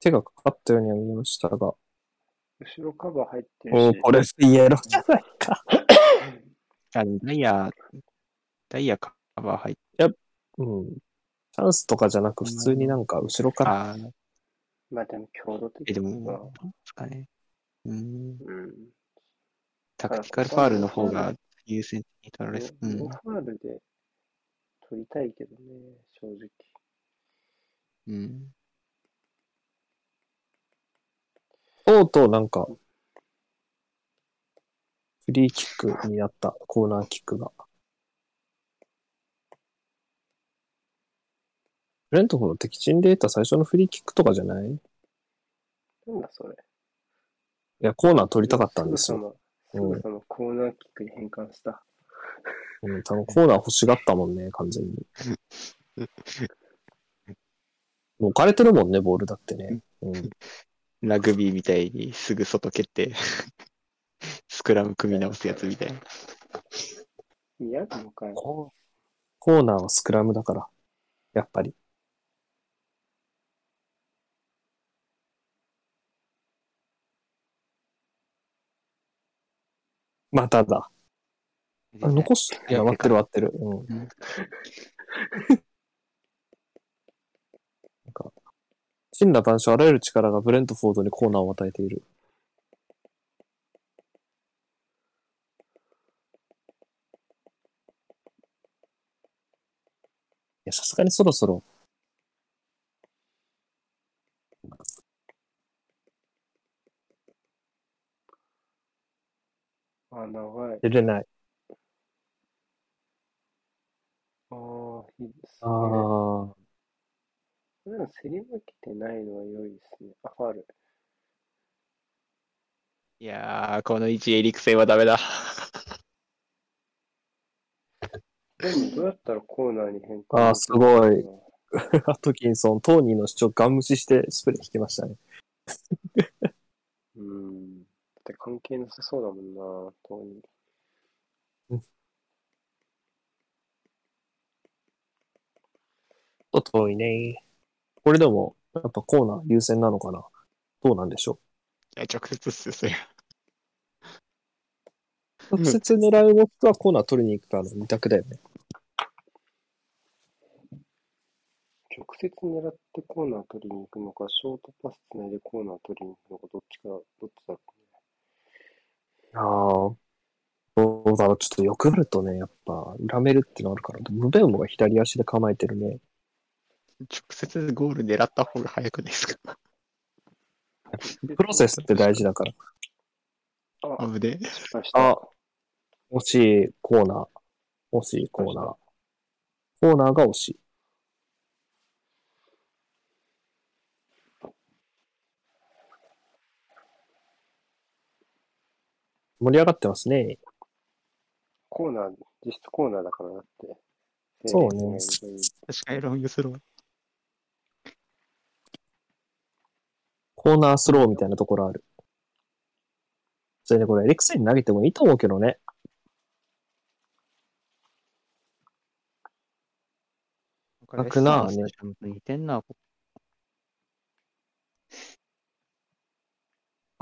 S2: 手がかかったようには見えましたが。
S1: 後ろカバー入って
S2: お
S1: るし。
S2: ーこれイエローじゃないか。<coughs>
S3: あのダイヤ、ダイヤカバー入っ
S2: うん。チャンスとかじゃなく、普通になんか後ろから。
S3: あー
S1: まあでも強度的
S3: え、で
S1: に
S3: も、ど
S1: は。
S3: うですかね。うん。
S1: うん。
S3: タクティカルファールの方が優先的に取られそう。うん。
S1: ファールで取りたいけどね、正直。
S3: うん。
S2: とうとうなんか、フリーキックになった、コーナーキックが。ブレントフォード敵陣で得た最初のフリーキックとかじゃない？い
S1: なんだそれ。
S2: や、コーナー取りたかったんですよ。
S1: よ。すぐさまコーナーキックに変換した。
S2: うん、多分コーナー欲しがったもんね、完全に。<laughs> もう置かれてるもんね、ボールだってね。うん。
S3: ラグビーみたいにすぐ外蹴って、<laughs> スクラム組み直すやつみたいな。
S1: 嫌なのかよ。
S2: ココーナーはスクラムだから、やっぱり。まただ。あ残す。いや、割ってる割ってる。うん神羅万象あらゆる力がブレントフォードにコーナーを与えている。いや、さすがにそろそろ、
S1: あ、長い。
S2: 出れない。
S1: ああ、いいです
S2: あ
S1: ね。
S2: あ。
S1: でも競り負けてないのは良いですね。あ、ファール。
S3: いやー、この位置エリクセンはダメだ。<laughs>
S1: でもどうやったらコーナーに変換
S2: あーすごい <laughs> アトキンソン、トーニーの主張ガン無視してスプレー引きましたね。<laughs>
S1: うん。だって関係なさそうだもんな、トーニー。
S2: ちょっと遠いね。これでも、やっぱコーナー優先なのかな？どうなんでしょ
S3: いや、直接っすよ、それ。
S2: う直接狙う動きはコーナー取りに行くかの二択だよね。
S1: 直接狙ってコーナー取りに行くのか、ショートパスつないでコーナー取りに行くのか、どっちか、どっちだろ
S2: ああ。どうだろう。ちょっとよくなるとね、やっぱ、ラメルってのあるから、ムベウモが左足で構えてるね。
S3: 直接ゴール狙った方が早くないですか？
S2: プロセスって大事だから。
S1: あ、
S3: 危ね
S1: 失敗した。
S2: あ、惜しいコーナー。惜しいコーナー。コーナーが惜しい。盛り上がってますね。
S1: コーナー、実質コーナーだからだって。
S2: そうね
S3: 確かにロングスロー。
S2: コーナースローみたいなところある。それでこれエリクセンに投げてもいいと思うけどね。なくなね
S3: 似てんな。オ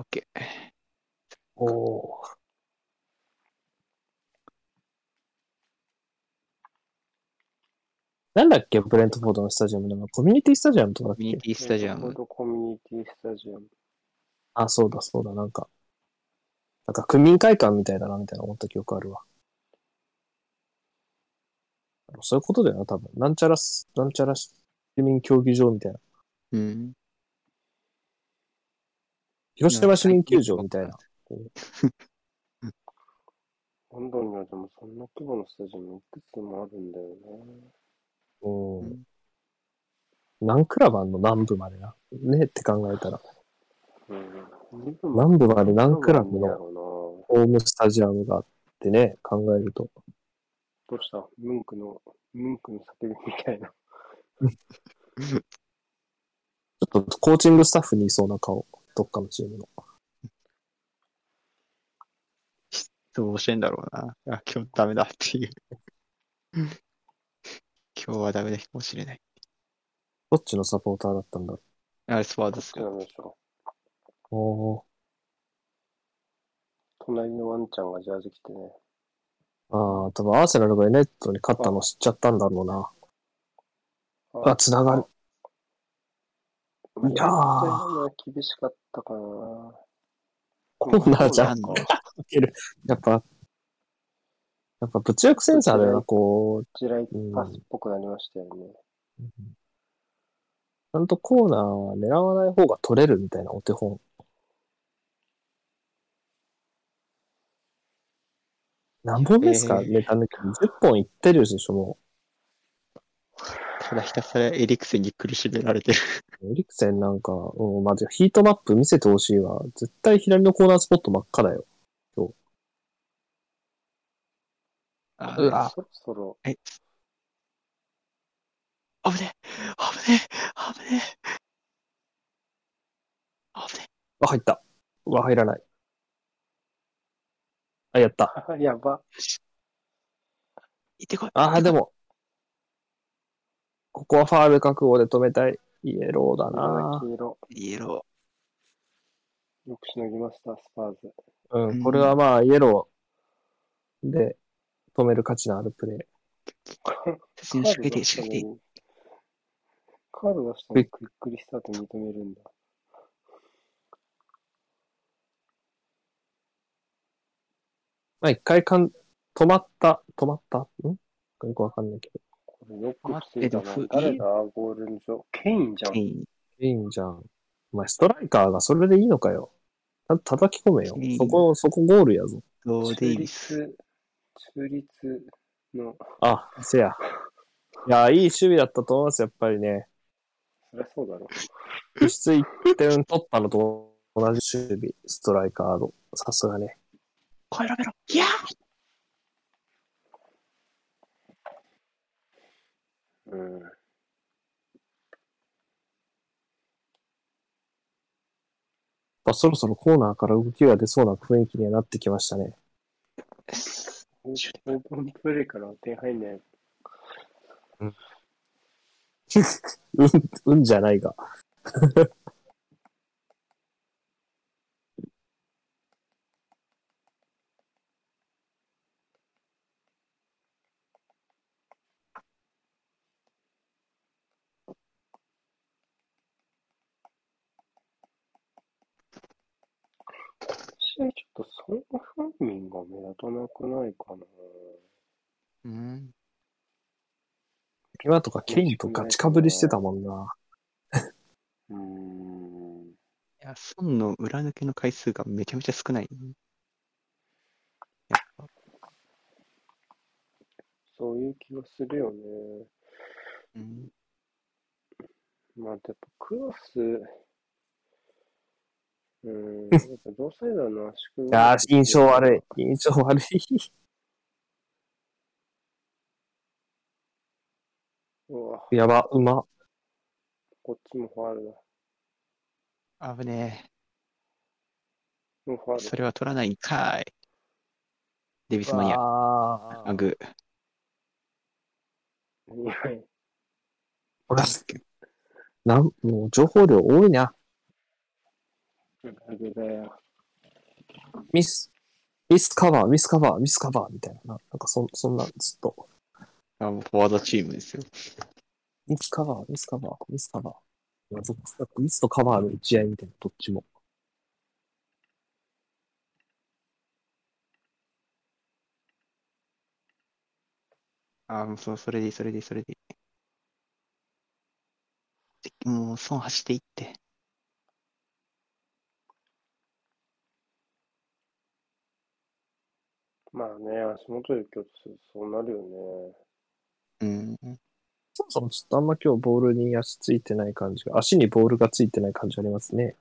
S3: ッケー。
S2: おお。なんだっけ、ブレントフォードのスタジアムのコミュニティスタジアムとかだっけ？
S3: コミュニティスタジアム。
S1: ブレントフォードコミュニティスタジアム。
S2: あ、そうだそうだ、なんか。なんか区民会館みたいだな、みたいな思った記憶あるわ。そういうことだよな、多分。なんちゃらす、なんちゃら市民競技場みたいな。
S3: うん。
S2: 広島市民球場みたいな。<laughs>
S1: ロンドンにはでもそんな規模のスタジアムいくつもあるんだよね。
S2: うん。何クラブあんの？南部までな。ねって考えたら。
S1: うん。
S2: 南部まで何クラブの。ホームスタジアムがあってね、考えると。
S1: どうした？ムンクの、ムンクの叫びみたいな。<laughs>
S2: ちょっとコーチングスタッフにいそうな顔。どっかのチームの。
S3: どうしてんだろうな。あ、今日ダメだっていう。今日はダメだかもしれない。
S2: どっちのサポーターだったんだ？ろ
S3: あれ、スパーズっす
S1: そうなんでしょ
S2: う？おー。
S1: 隣のワンちゃんがジャージ着てね。
S2: ああ、多分アーセナルがエネットに勝ったの知っちゃったんだろうな。あ、つながる。いやー
S1: ー。厳しかったかな。
S2: コーナーじゃん。
S1: コ <laughs>
S2: やっぱ、やっぱ物欲センサーだよな、こう。
S1: 地雷パスっぽくなりましたよね。
S2: ちゃんとコーナーは狙わない方が取れるみたいなお手本。何本ですか、
S3: えー
S2: ネタ抜き。10本いってるでしょ、も
S3: ただひたすらエリクセンに苦しめられてる。
S2: う。エリクセンなんか、うん、まずヒートマップ見せてほしいわ。絶対左のコーナースポット真っ赤だよ。
S3: あ
S2: うわ
S1: そろそろ、
S3: え、危ねえ危ねえ危ねえ危ね
S2: あ、入った。うわ、入らない。あ、やった。
S1: あやば。
S3: え行ってこい
S2: あ、でも。ここはファール覚悟で止めたい。イエローだな
S1: 黄色。
S3: イエロ
S1: よくしのぎました、スパーズ。
S2: うん、これはまあ、イエローで止める価値のあるプレー。
S3: ー。選手が。
S1: カード出したのにクイックリスタート認めるんだ。
S2: まあ、一回かん、止まった、止まった？ん？よくわかんないけど。
S1: これよく防いだな。誰だ？ゴールの上。ケインじゃん。
S3: ケイン
S2: じゃん。お前、ストライカーがそれでいいのかよ。た叩き込めよ
S3: いい。
S2: そこ、そこゴールやぞ。
S3: とデイ
S1: 中
S3: ビス。
S1: 立、中立の、
S2: あ、せや。いや、いい守備だったと思います、やっぱりね。
S1: そりゃそうだろ。
S2: 実質1点取ったのと同じ守備、ストライカード。さすがね。
S3: 声らめろいや
S1: うん。
S2: まあ、そろそろコーナーから動きが出そうな雰囲気にはなってきましたね。
S1: オープンプレイから手入んない。
S2: うん、うんじゃないが。
S1: ちょっとソン・フンミンが目立たなくないかな。
S3: うん。
S2: 今とかケインとガチかぶりしてたもんな。
S1: うーん。
S3: いや、孫の裏抜けの回数がめちゃめちゃ少ない。
S1: そういう気がするよね。
S3: うん。
S1: まあ、やっぱクロス、うん、やっぱ同サイドの圧縮
S2: ああ、印象悪い。印象悪い。
S1: うわ、
S2: やば、うま。
S1: こっちもファールだ。
S3: 危ねえ。
S1: もうファール。
S3: それは取らないんかい。デビスマニア、
S2: あ
S3: アグ。
S1: いや
S2: ほら、なん、もう情報量多いな。
S1: だよ。
S2: ミス、ミスカバー、ミスカバー、ミスカバーみたいな。ななんかそ、そんな、ずっと。
S3: あもうフォワードチームですよ。
S2: ミスカバー、ミスカバー、ミスカバー。いや僕ミスとカバーの打ち合いみたいな、どっちも。
S3: あもうそう、それでいい、それでいい、それでいい。もう、損走っていって。
S1: まあね、足元で強とするとそうなるよね。
S3: うん。
S2: そもそもちょっとあんま今日ボールに足ついてない感じが、足にボールがついてない感じありますね。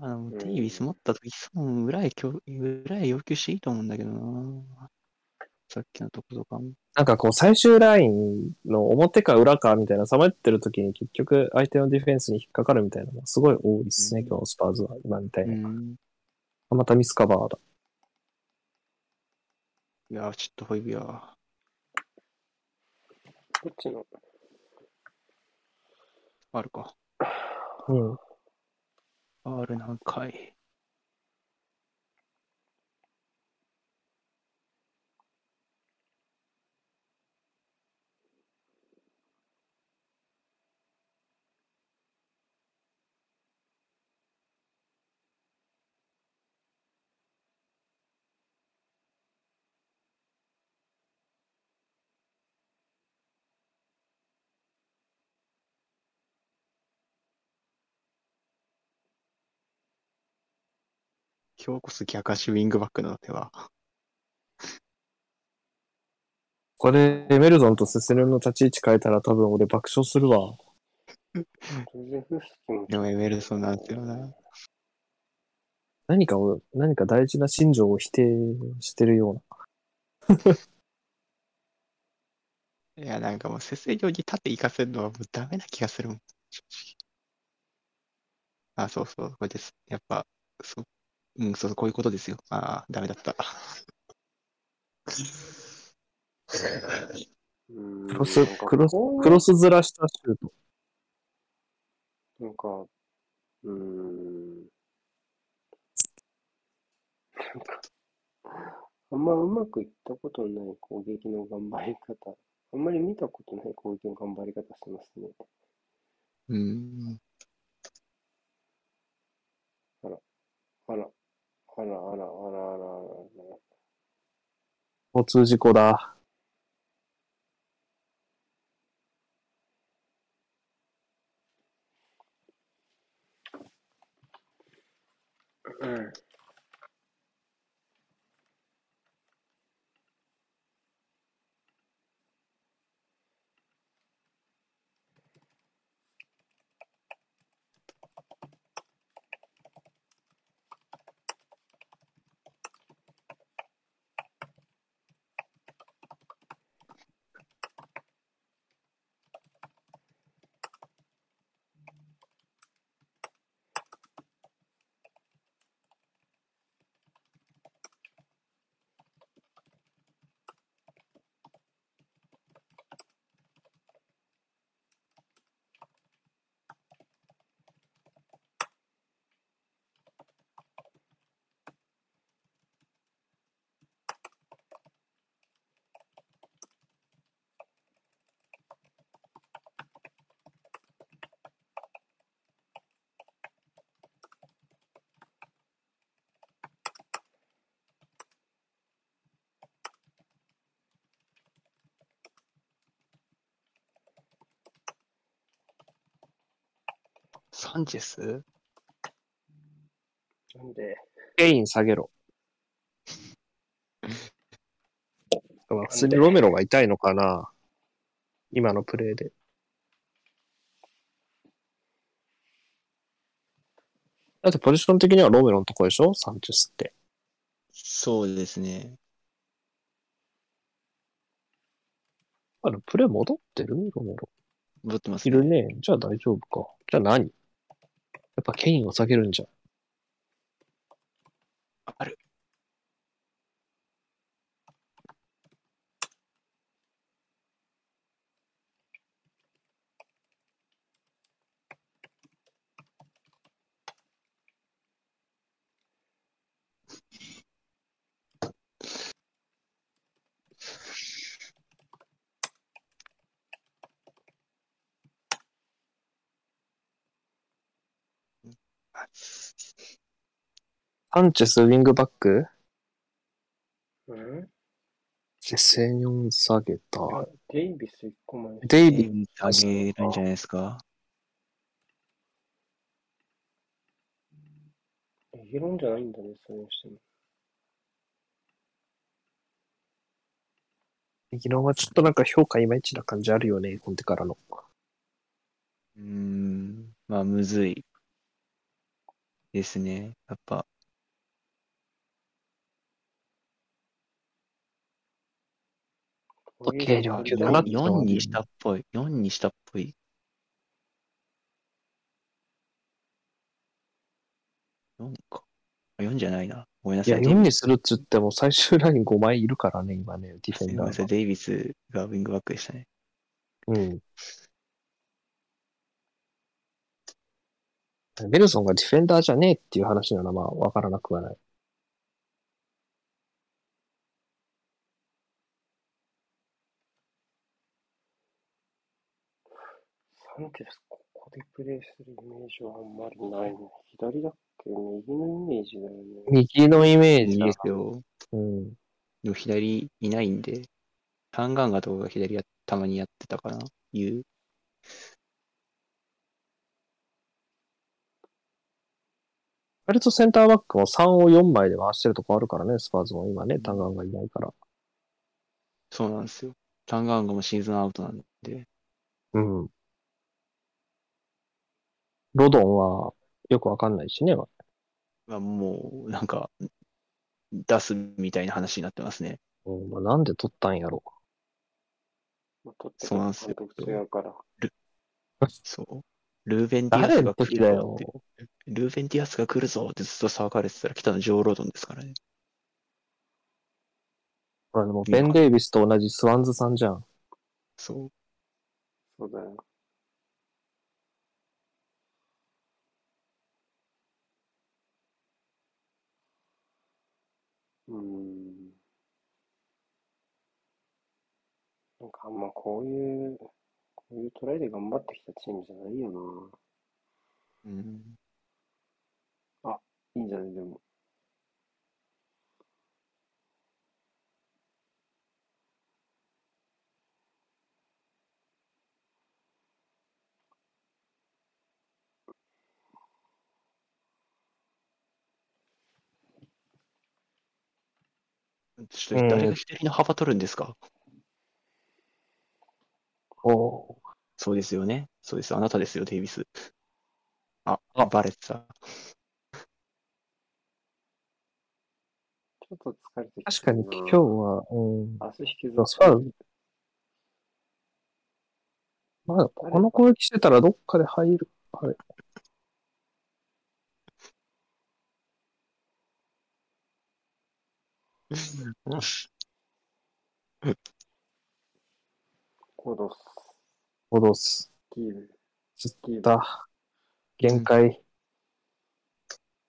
S3: あの、
S1: ん
S3: デイビス持った時、損裏へ強、裏へ要求していいと思うんだけどな。さっきのとことかも。
S2: なんかこう最終ラインの表か裏かみたいなさまよってる時に結局相手のディフェンスに引っかかるみたいなのがすごい多いですね、
S3: うん
S2: 今日のスパーズは今みたいうな。
S3: ん。
S2: またミスカバーだ。
S3: いや、ちょっとホイビア。
S1: こっちの、
S3: あるか。
S2: うん。
S3: ある何回？今日こそ逆足ウィングバックの手は。
S2: これ、エメルソンとセセの立ち位置変えたら多分俺爆笑するわ。
S3: でもエメルソンなんですよな。
S2: 何かを、何か大事な信条を否定してるような。<laughs>
S3: いや、なんかもう、セセニョンに縦行かせるのはもうダメな気がするもん。あ、そうそう、これです。やっぱ、そう、うん、そう、こういうことですよ。ああ、ダメだった。
S1: うーん
S2: クロスクロスクロスずらしたシュート。
S1: なんか、うーん。なんか、あんまうまくいったことのない攻撃の頑張り方。あんまり見たことない攻撃の頑張り方してますね。
S3: うん。
S1: あら、あら、あら、あら、あら、あら、あら。
S2: 交通事故だ。
S1: うん。
S3: サンチェス
S1: なんで、
S2: ケイン下げろ。まあ普通にロメロが痛いのかな？今のプレーで。だってポジション的にはロメロのとこでしょ？サンチェスって。
S3: そうですね。
S2: あの、プレー戻ってる？ロメロ。
S3: 戻ってます
S2: いるね。じゃあ大丈夫か。じゃあ何？やっぱケインを下げるんじゃん。
S3: ある。
S2: サンチェスウィングバック？
S1: うん？
S2: で、セニョン下げた。
S1: デイビス1個前。
S2: デイビ
S3: ビあげるんじゃないですか？
S1: レギュランじゃないんだね、それにしても。
S2: 昨日はちょっとなんか評価いまいちな感じあるよね、コンテからの。
S3: うーん、まあ、むずいですね。やっぱ、
S2: 時計量級
S1: だ
S2: だな
S3: 4にしたっぽい。4にしたっぽい。4か。あ4じゃないな。ごめんないさ
S2: や、
S3: い。
S2: 4にするっつっても最終ライン5枚いるからね、今ね、ディフ。ェンダーが。
S3: デイビスがウィングバックでしたね。
S2: うん。ベルソンがディフェンダーじゃねえっていう話ならまあわからなくはない。
S1: サンチェス、ここでプレイするイメージはあんまりないね。左だっけ？右のイメージだよね。
S2: 右のイメージだ
S3: ですよ。
S2: うん。
S3: でも左いないんで、タンガンガとかが左やたまにやってたかな？いう？
S2: 割とセンターバックも3を4枚で回してるとこあるからね、スパーズも今ね、タンガンがいないから。
S3: そうなんですよ。タンガンガもシーズンアウトなんで。
S2: うん。ロドンはよくわかんないしね。
S3: まあ、もう、なんか、出すみたいな話になってますね。
S2: うんまあ、なんで取ったんやろ。
S1: まあ、取って
S3: そうなんですよ
S1: 監督違うから。
S3: そう。ルーベン・ディアスが来
S2: 時だよ
S3: るぞっ。て。ルーベン・ディアスが来るぞってずっと騒がれてたら来たのジョー・ロドンですからね。
S2: ほらでもベン・デイビスと同じスウォンジー産じゃん。
S3: そう。
S1: そうだよ。うーん。なんかあんまこういう、こういうトライで頑張ってきたチームじゃないよな。
S3: うん。
S1: いいんじゃない？でも。
S3: ちょっと誰が左の幅取るんですか？
S2: おー
S3: そうですよね。そうです。あなたですよ、デイビス。あ、
S2: あ
S3: バレてた。
S1: ちょっと疲れてき
S2: 確かに今日は、うん。
S1: 明日引きず
S2: スパーズまあ、この攻撃してたらどっかで入る。あれ。
S1: コードス、
S2: 戻す。
S1: キーブ、
S2: つ
S1: キーブ
S2: っ。た。限界。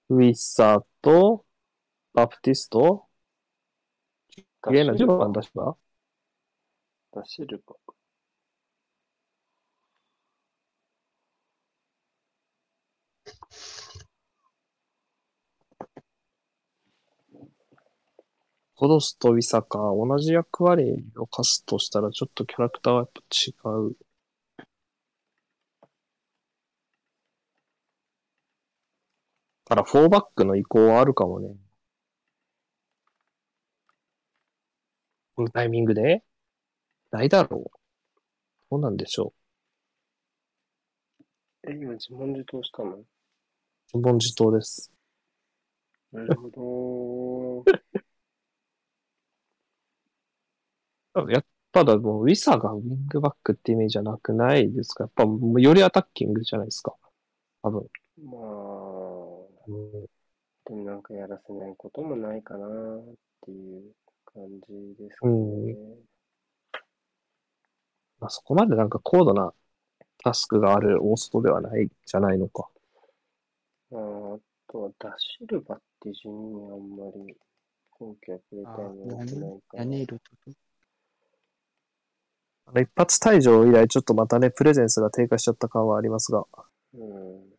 S2: ウィッサーと、バプティス。ト綺麗な10番出した
S1: ダシルバ。
S2: コドスとウィサか、同じ役割を課すとしたら、ちょっとキャラクターはやっぱ違う。から、フォーバックの移行はあるかもね。このタイミングで？ないだろう。どうなんでしょ
S1: え、今自問自答したの？
S2: う。本本自答です。
S1: なるほど。<laughs>
S2: やっただ、もうウィサがウィングバックってイメージじゃなくないですか？やっぱもうよりアタッキングじゃないですか？多分。
S1: まあ、
S2: うん
S1: でもなんかやらせないこともないかなっていう感じですか
S2: うん
S1: ね。
S2: まあ、そこまでなんか高度なタスクがある大外ではないじゃないのか。
S1: まあ、あとはダシルバっていう地味にあんまり今季はプレータイムやってないから。
S2: 一発退場以来ちょっとまたね、プレゼンスが低下しちゃった感はありますが。
S1: うん。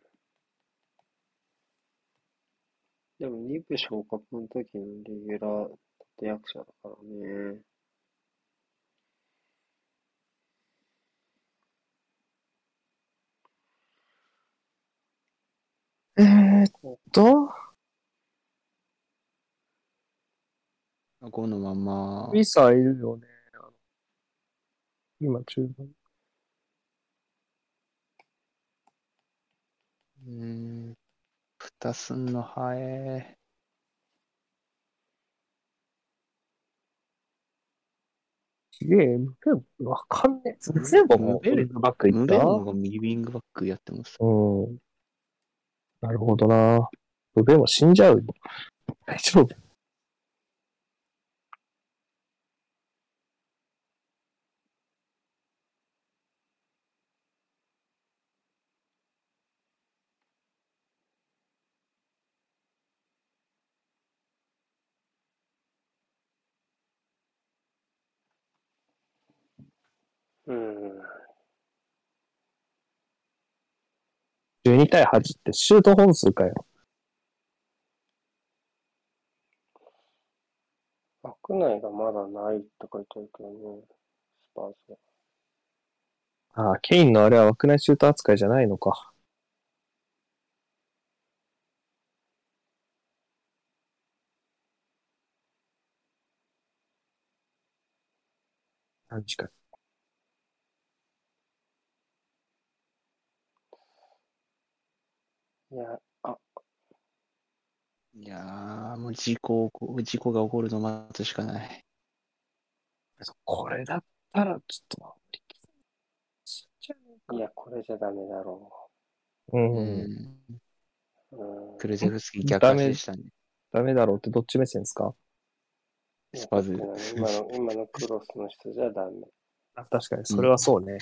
S1: でも2部昇格の時のレギュラー立役者だからね。
S2: えー、っと、
S3: 5のまま、
S2: ウィサーいるよね。今、中盤。
S3: うーん、蓋すんの早え。
S2: すげえ、ムベン、わかんねえ。全部も
S3: ムベル
S2: ウィングバックい
S3: ムベ
S2: った
S3: ンが右ウィングバックやってます。
S2: うん。なるほどな。ムベンは死んじゃうよ。大丈夫。
S1: うん。
S2: 12対8ってシュート本数かよ。
S1: 枠内がまだないって書いてあるけどね。スパーズは。
S2: ああ、ケインのあれは枠内シュート扱いじゃないのか。何時か。
S1: いや、あ、
S3: いやー、もう事故を起こ、事故が起こるのを待つしかない。
S2: これだったら、ちょっと、死んじゃう
S1: いや、これじゃダメだろ
S2: う。
S3: うんん。
S1: う。うん。
S3: クルゼフスキー逆足でしたね。
S2: ダメだろうってどっち目線ですか？
S3: スパーズ
S1: 今の、今のクロスの人じゃダメ。
S2: あ確かに、それはそうね。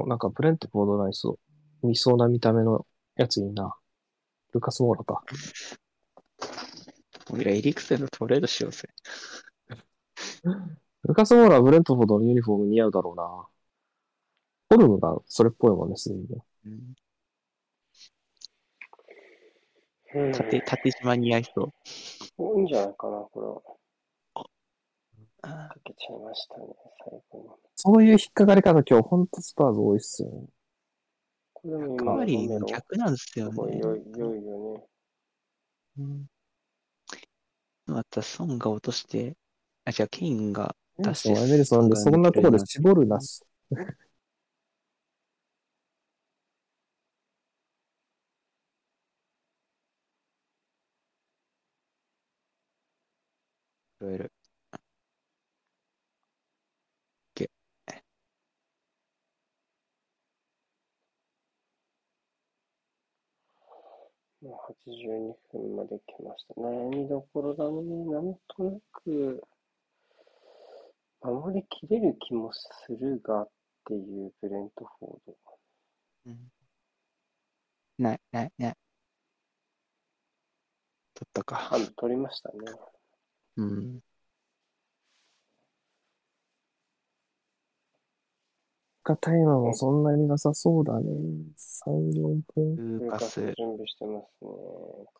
S2: お、なんかブレントフォードないそう。見そうな見た目のやついいな。ルカス・モーラか。
S3: 俺らエリクセンのトレードしようぜ。<laughs>
S2: ルカス・モーラはブレントフォードのユニフォーム似合うだろうな。フォルムがそれっぽいもんね、すでに。
S3: 縦、縦島に合いそう。
S1: おいいんじゃないかな、これは。
S3: あ
S1: かけちゃいましたね、最後に。
S2: そういう引っかかり方今日ほんとスパーズ多いっすよね。
S1: これでも
S3: ー
S1: 今の
S3: カーリー
S1: メロ、
S3: 逆なんですよね。
S1: すごい良い、よね。
S3: うんまたソンが落として、あ、じゃあケインが出して
S2: エメルソンでそんなところで絞るなし。
S1: 82分まで来ました。悩みどころだね。なんとなく、守りきれる気もするがっていうブレントフォード。
S3: うんない、ない、ない。取ったか
S1: あ。、取りましたね。
S3: うん。
S2: かタイマーもそんなになさそうだね。3、4分。
S3: ルーカス
S1: 準備してますね。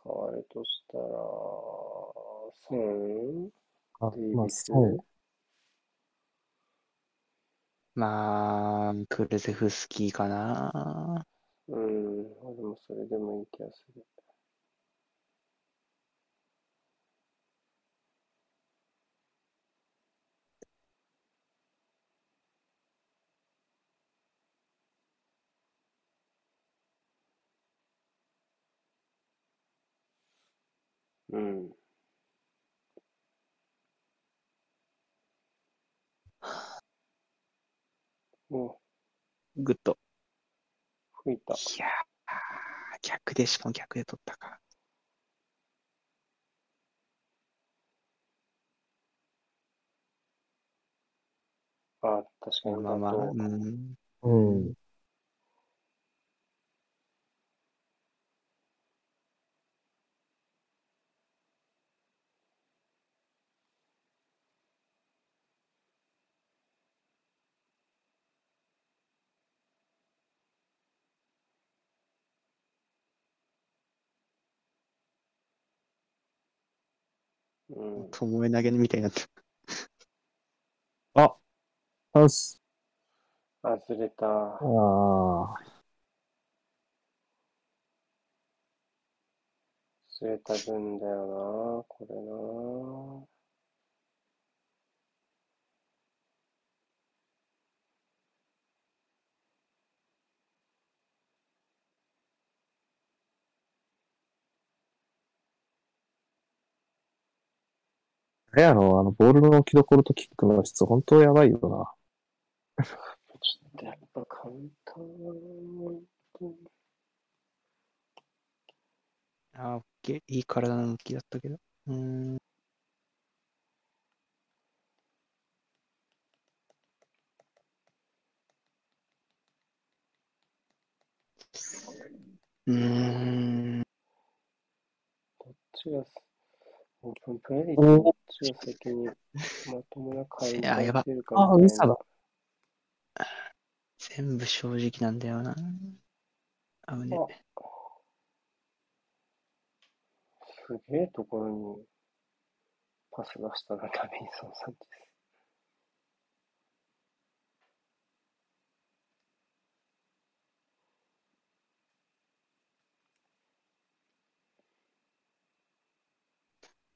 S1: 変わるとしたら、ソン
S2: あまあ
S1: ス
S2: そう。
S3: まあ、クルゼフスキーかな。
S1: うん、でもそれでもいい気がする。うん。お、
S3: グッド。
S1: 吹いた。
S3: いやー、逆で、しかも逆で取ったか。
S1: あ、確かに
S3: まあまあ、うん。
S2: うん。
S1: うん。
S3: ともえ投げみたいになって
S2: あ、ハウス。
S1: 忘れた。
S2: ああ。
S1: 忘れた分だよな、これな。
S2: あれやろ、あの、ボールの置きどころとキックの質、本当やばいよな。
S1: ちょっとやっぱカウンター。
S3: あ、オッケー。いい体の向きだったけど。うん。うん。
S1: どっちがプレディッチにまともな
S3: 会話を
S1: してるか、
S2: あ、
S3: 全部正直なんだよな。ね
S1: すげえところにパス出したがためにそのさん。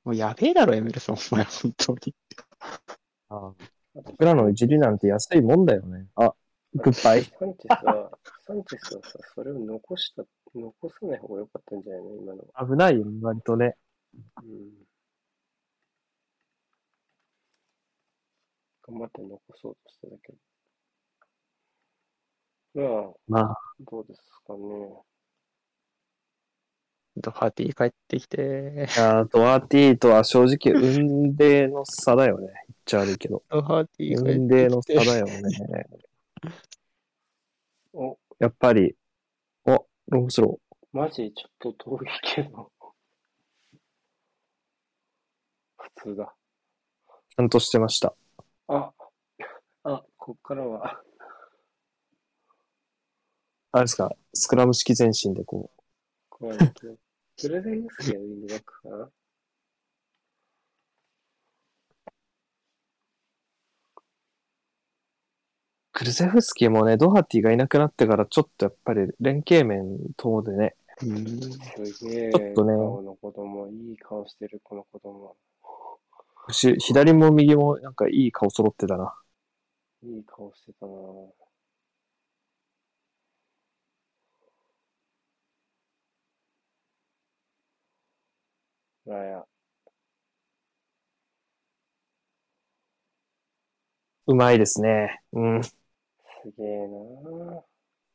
S3: もうやべえだろ、エメルソン、お前、本当に。
S2: ああ僕らの一理なんて安いもんだよね。あ、グッバイ。
S1: サンチェスは、サンチェスはさ、それを残した、残さない方が良かったんじゃないの今の。
S2: 危ないよ、割とね。
S1: うん。頑張って残そうとしてたけど。まあ、
S2: まあ、
S1: どうですかね。
S3: ドハーティー帰ってきて。
S2: あドハーティーとは正直、運命の差だよね。言っちゃ悪いけど。
S3: ドハーティー帰
S2: 運命の差。だよね。
S1: お、
S2: やっぱり、あ、ロースロ
S1: マジちょっと遠いけど。普通だ。
S2: ちゃんとしてました。
S1: あ、あ、こっからは、
S2: あれですか、スクラム式前進でこう、
S1: クルセンスやウィングバックかな？
S2: クルゼフスキーもね、ドハティがいなくなってから、ちょっとやっぱり連携面等でね、
S3: うん、
S1: すげえ。
S2: ちょっとね
S1: この子供、いい顔してる、この子供。
S2: 左も右もなんかいい顔揃ってたな。
S1: いい顔してたなぁ。なん。
S2: うまいですね。うん。
S1: すげえな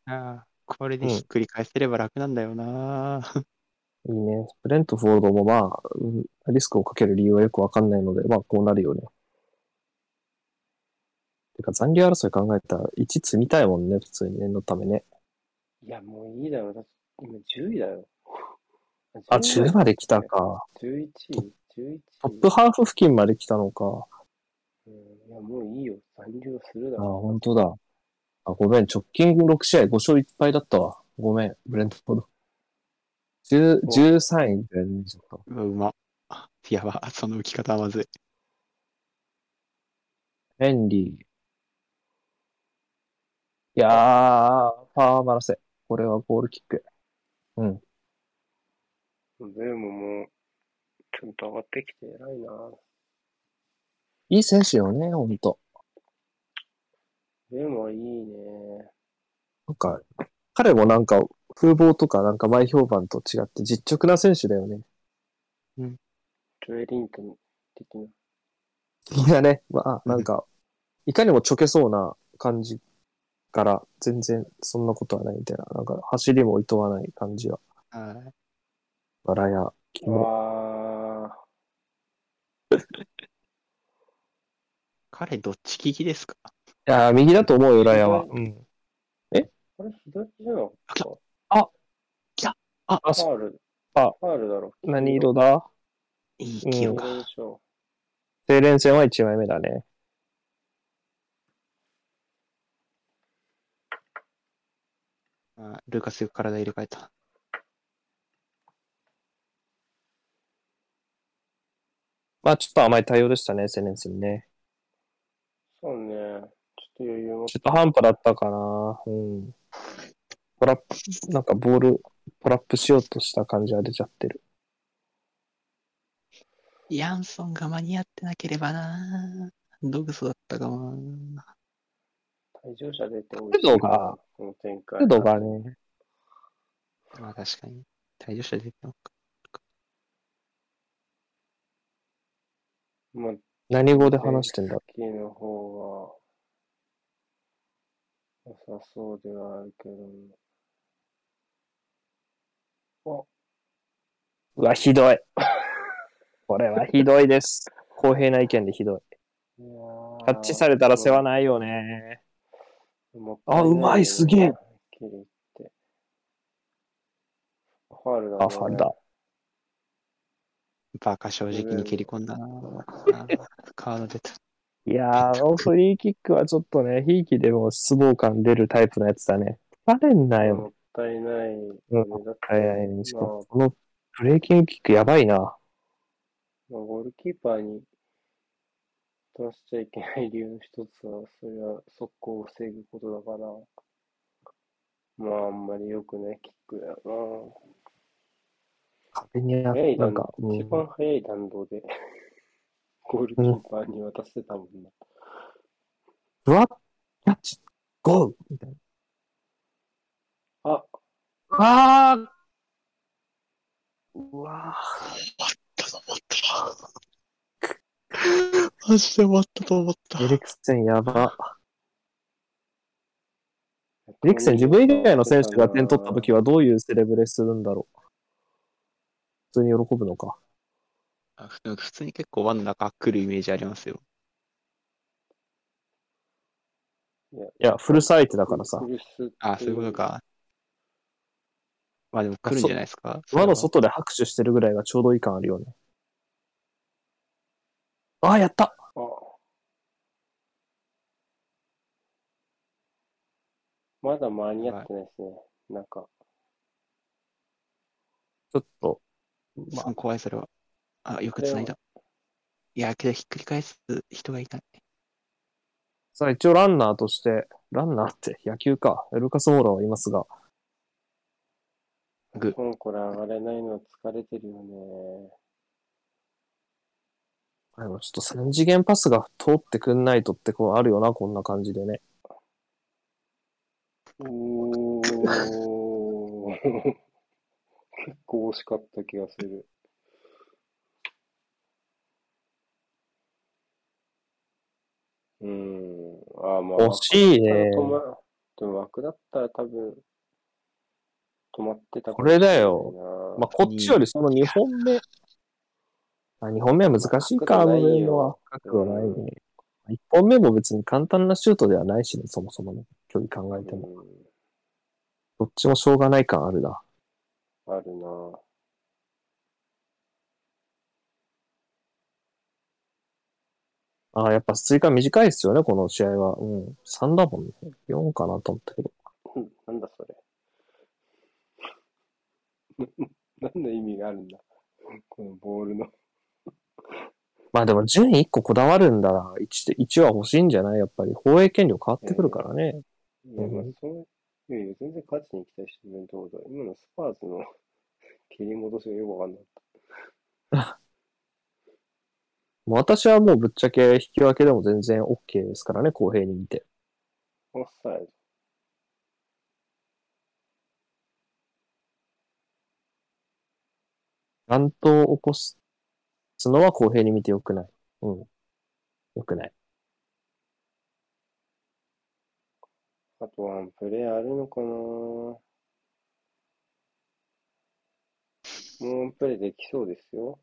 S3: ああ、これでひっくり返せれば楽なんだよな、うん、
S2: いいね。ブレントフォードもまあ、リスクをかける理由はよくわかんないので、まあこうなるよね。てか残留争い考えたら1積みたいもんね、普通に念のためね。
S1: いや、もういいだろ。だって今10位だよ。
S2: あ、10まで来たか。
S1: 11 ?11
S2: トップハーフ付近まで来たのか。
S1: うん、いや、もういいよ。残留するだろ。
S2: あ、本当だ。あ、ごめん。直近6試合5勝1敗だったわ。ごめん。ブレントフォード。13位だよね、ちょっと。
S3: うわ、うま。やば。その浮き方はまずい。
S2: ヘンリー。いやー、パーマラセ。これはゴールキック。うん。
S1: でームもちゃんと上がってきて偉いな。
S2: いい選手よね、ほんと。
S1: ブームはいいね。
S2: なんか、彼もなんか、風貌とかなんか前評判と違って実直な選手だよね。うん。
S1: ジョエリントン的な。
S2: いやね。まあ、なんか、いかにもちょけそうな感じから、全然そんなことはないみたいな。なんか、走りも厭わない感じは。
S3: はい。
S2: バラや、キモ。<laughs>
S3: 彼どっち利きですか？
S2: いや、右だと思うよ、ラヤは。うん。
S1: ーこれ？左じゃなかった
S3: あ、
S1: ファール。
S2: あ
S1: ファールだろ。
S2: 何色だ？
S3: いい
S1: 黄色か。でし
S2: 戦は1枚目だね。
S3: あルーカスよく体入れ替えた。
S2: まあちょっと甘い対応でしたね、セレンスにね。
S1: そうね。ちょっと余裕も。
S2: 中途半端だったかな。うん。トラップ、なんかボール、トラップしようとした感じは出ちゃってる。
S3: ヤンソンが間に合ってなければな。ドグソだったかもな。
S1: 退場者出て美味しい
S2: が、
S1: この展開。
S2: がね、
S3: まあ確かに。退場者出てなか
S1: まあ、
S2: 何語で話してんだ？
S1: さっきの方が良さそうではあるけども。
S2: うわ、ひどい。これはひどいです。公平な意見でひどい。
S1: い
S2: タッチされたら世話ないよね。
S1: も
S2: あうまいすげえ。
S1: ファールだね。
S2: あ、ファルだ。
S3: バカ正直に蹴り込んだな。あカード出た。
S2: いやー、フリーキックはちょっとね、ひいきでも失望感出るタイプのやつだね。バレんな
S1: も
S2: よ。
S1: ったいない、
S2: うん
S1: だって
S2: 早いにしか
S1: まあ
S2: も、このブレーキングキックやばいな。
S1: まあ、ゴールキーパーに取らせちゃいけない理由の一つは、それは速攻を防ぐことだから、まあ、あんまり良くないキックだよ
S2: 壁にあ
S1: な。早
S2: なんか、う
S1: 一
S2: ん、
S1: 番早い弾道で、<laughs> ゴールキーパーに渡してたもんな。
S2: ふわっ、キャッチ、ゴーみたいな。
S1: あ、
S2: あーうわ
S3: マジで終わったと思った
S2: ーエリクセンやば。エリクセン自分以外の選手が点取った時はどういうセレブレするんだろう。普通に喜ぶのか。
S3: あふ普通に結構輪の中来るイメージありますよ。
S1: いや、
S2: いや、フルサイトだからさ。
S1: フルスって
S3: あ、そういうことか。まあでも来るんじゃないですか？
S2: 輪の外で拍手してるぐらいがちょうどいい感あるよね。ああ、やった
S1: あまだ間に合ってないですね。なんか、
S2: ちょっと、まあ、
S3: 怖い、それは。あ、よく繋いだ。いや、けどひっくり返す人がいない。
S2: さあ一応ランナーとして、ランナーって野球か。ルカス・モーラはいますが、
S3: グ
S1: コンコラ上がれないの疲れてるよね。
S2: でもちょっと3次元パスが通ってくんないとってこうあるよな、こんな感じでね。
S1: おー。結構惜しかった気がする。うーん。あーまあ、
S2: 惜しいね
S1: 枠だったら止までも枠だったら多分、止まってた
S2: これだよまあ、こっちよりその2本目。あ、2本目は難しいか、あの辺は。角度ないね。1本目も別に簡単なシュートではないしね、そもそもね。距離考えても。どっちもしょうがない感あるな。
S1: うん、あるな。
S2: あやっぱ追加短いですよね、この試合は。うん。3だもんね。4かなと思ったけど。
S1: うんなんだそれ。<laughs> 何の意味があるんだこのボールの。<laughs>
S2: まあでも順位1個こだわるんだら、1で、1は欲しいんじゃない？やっぱり。放映権料変わってくるからね。
S1: いや、まあ
S2: うん、
S1: いやいや、全然勝ちに期待してると思うけど、今のスパーズの <laughs> 切り戻しがよくわかんなかっ <laughs>
S2: もう私はもうぶっちゃけ引き分けでも全然 OK ですからね、公平に見て。
S1: た。オフサイド。
S2: 乱闘を起こすのは公平に見てよくない。うん。よくない。
S1: あとワンプレーあるのかなもうワンプレーできそうですよ。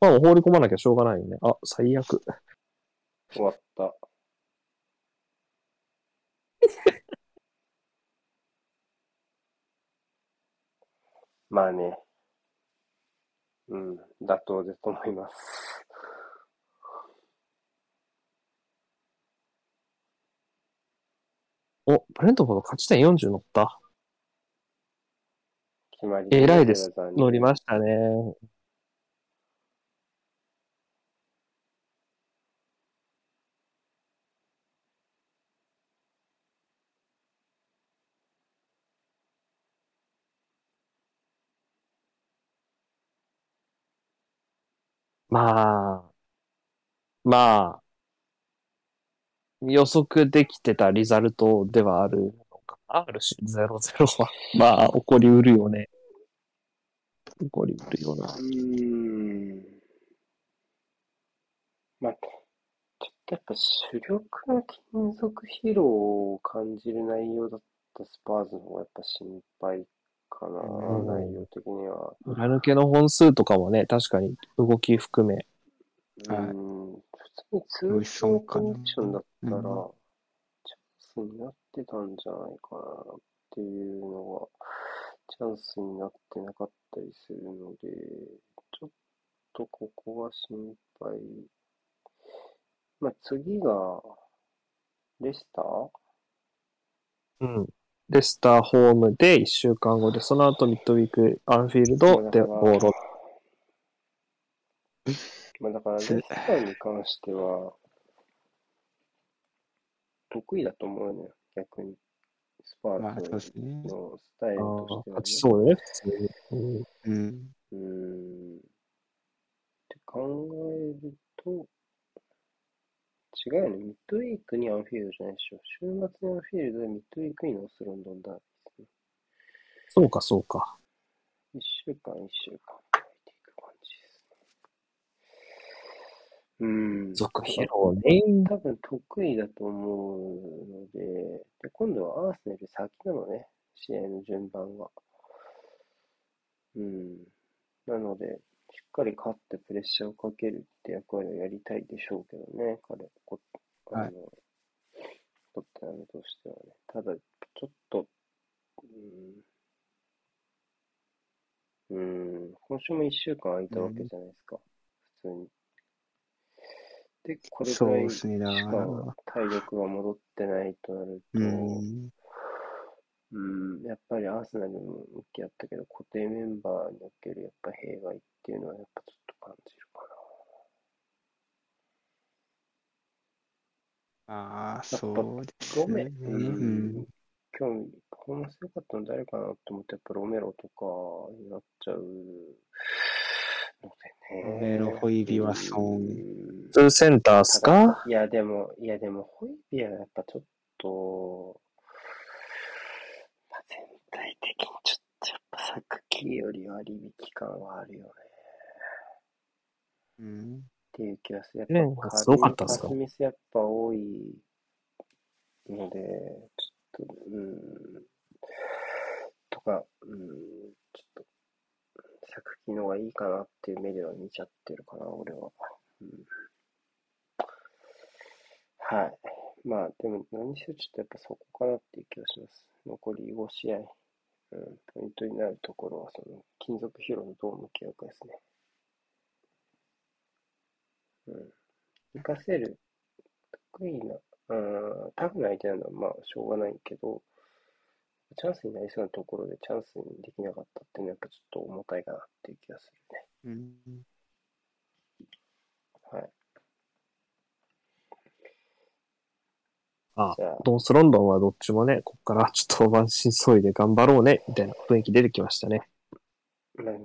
S2: まあ、放り込まなきゃしょうがないよね。あ、最悪。
S1: 終わった。<laughs> まあね。うん、妥当ですと思います。
S2: お、バレントフォード勝ち点40乗った。
S1: 決まり
S2: えらいです。乗りましたね。まあ、まあ、予測できてたリザルトではあるのかな？あるし、0-0は。<laughs> まあ、起こりうるよね。起こりうるよな。
S1: うーん。まあ、ちょっとやっぱ主力の金属疲労を感じる内容だったスパーズの方がやっぱ心配かな、
S2: うん
S1: 内容的には。
S2: 裏抜けの本数とかもね、確かに動き含め。
S1: う
S3: はい
S1: ん。に通常コンディションだったら、
S3: うん
S1: チャンスになってたんじゃないかなっていうのが、チャンスになってなかったりするので、ちょっとここは心配。まあ、次が、レスター？
S2: うん。レスターホームで1週間後で、その後ミッドウィークアンフィールドでボーロ。
S1: まあ、だから、レスターに関しては、得意だと思うのよ、逆に。スパ
S3: まあ、そう
S1: ーズ
S3: ですね。
S1: のスタイル
S2: あ
S1: としては、
S2: あ、勝ちそうだね、普通に。うん
S3: うん。
S1: うーん。って考えると、違うよね。ミッドウィークにアンフィールドじゃないでしょ。週末にアンフィールドでミッドウィークにノースロンドンダービーですね。
S2: そうか、そうか。
S1: 一週間一週間空いていく感じですね。うーん。
S2: 続疲労ね。
S1: 多分得意だと思うので、で、今度はアーセナル先なのね、試合の順番が。うん。なので、しっかり勝ってプレッシャーをかけるって役割をやりたいでしょうけどね、彼、こあの、
S3: はい
S1: トッテナムとしてはね。ただ、ちょっと、うん、うん、今週も1週間空いたわけじゃないですか、普通に。で、これ
S3: そう
S1: ぐらいし
S3: か
S1: 体力が戻ってないとなると、
S3: うん。
S1: うん、やっぱりアーセナルも向き合ったけど、固定メンバーにおけるやっぱ弊害っていうのはやっぱちょっと感じるか
S3: ああ、そうですね。
S1: う
S3: うんん。
S1: 今日、パフォーマンス良かったの誰かなと思って、やっぱロメロとかになっちゃうのでね。
S3: ロメロホイビはソン
S1: うん
S2: 普通センターっすか？
S1: いや、でも、いや、でも、ホイビアはやっぱちょっと、まあ、全体的にちょっとやっぱサクキーより割引感はあるよね。
S3: うん。
S1: っていう気がする。や
S2: ね
S1: っぱ
S2: すごかったっすか？
S1: ミスやっぱ多いので、ちょっと、うん、とか、うん、ちょっと、作品のがいいかなっていう目では見ちゃってるかな、俺は。うん、はい。まあ、でも、何しろちょっとやっぱそこかなっていう気がします。残り5試合、うん、ポイントになるところは、その、金属疲労とどう向き合うかですね。うん。活かせる、得意な、うん、タフな相手なのはまあしょうがないけど、チャンスになりそうなところでチャンスにできなかったっていうのはやっぱちょっと重たいかなっていう気がするね。
S3: うん。
S1: はい。
S2: あ
S1: あ、
S2: ドンスロンドンは？どっちもね、こっからちょっと満身創痍で頑張ろうね、みたいな雰囲気出てきましたね。
S1: まあ、結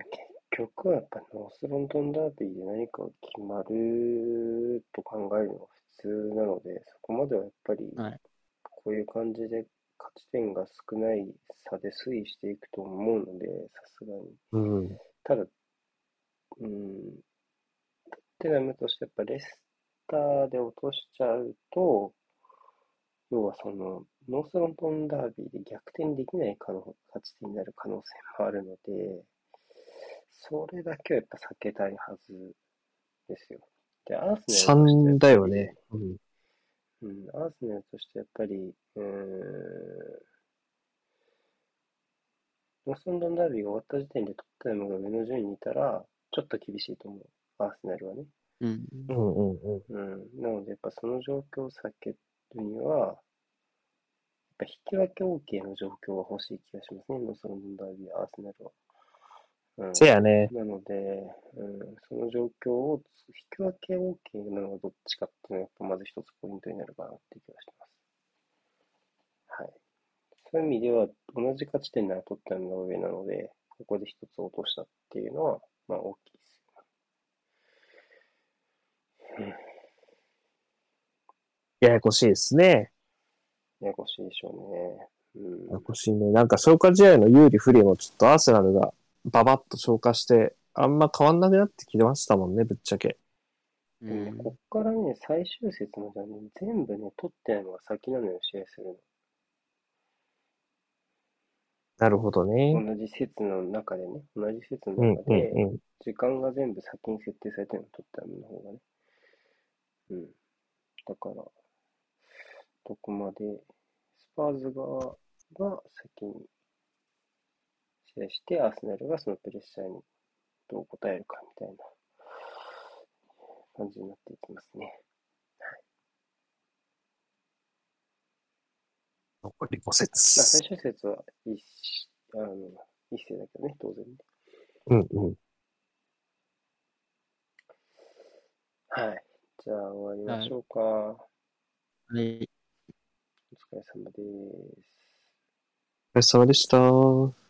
S1: 局はやっぱノースロンドンダービーで何かが決まると考えるのが普通なので、そこまではやっぱり
S3: はい
S1: こういう感じで勝ち点が少ない差で推移していくと思うので、さすがに。
S2: うん。
S1: ただ、うん、テナムとしてやっぱレスターで落としちゃうと、要はその、ノースロンドンダービーで逆転できない可能勝ち点になる可能性もあるので、それだけはやっぱ避けたいはずですよ。で、アーセナルとしてはやっぱり
S2: 3だよね。うん。
S1: うん、アーセナルとしてやっぱり、うーん、ノースロンドンダービーが終わった時点でトッテナムが上の順位にいたら、ちょっと厳しいと思う。アーセナルはね。
S3: うん。
S2: うんうんうん。
S1: うん。なので、やっぱその状況を避けるには、やっぱ引き分け OK の状況が欲しい気がしますね。ノースロンドンダービー、アーセナルは。うん。
S2: せやね。
S1: なので、うん、その状況を引き分け OK なのがどっちかっていうのは、やっぱまず一つポイントになるかなっていう気がしてます。はい。そういう意味では、同じ勝ち点なら取ったのが上なので、ここで一つ落としたっていうのは、まあ大きいですよね。
S2: ややこしいですね。
S1: ややこしいでしょうね。うん
S2: やや。こしいね。なんか消化試合の有利不利もちょっとアーセナルがババッと消化して、あんま変わんなくなってきてましたもんね、ぶっちゃけ。
S3: うん
S1: こっからね、最終節まではね、全部ね、取ってないのが先なのよ、試合する
S2: なるほどね。
S1: の。同じ節の中でね、同じ節の中で、
S2: うん。
S1: 時間が全部先に設定されてるの、取ったの方がね。うん。だから、どこまで、スパーズ側が先に試合して、アーセナルがそのプレッシャーにどう応えるかみたいな感じになっていきますね。
S2: 残り5
S1: まあ、
S2: 節
S1: 最。終節は一あの一世だけどね、当然ね。
S2: うん、うん。
S1: はい。じゃあ終わりましょうか。
S3: はい。
S1: お疲れ様です。
S2: お疲れ様でした。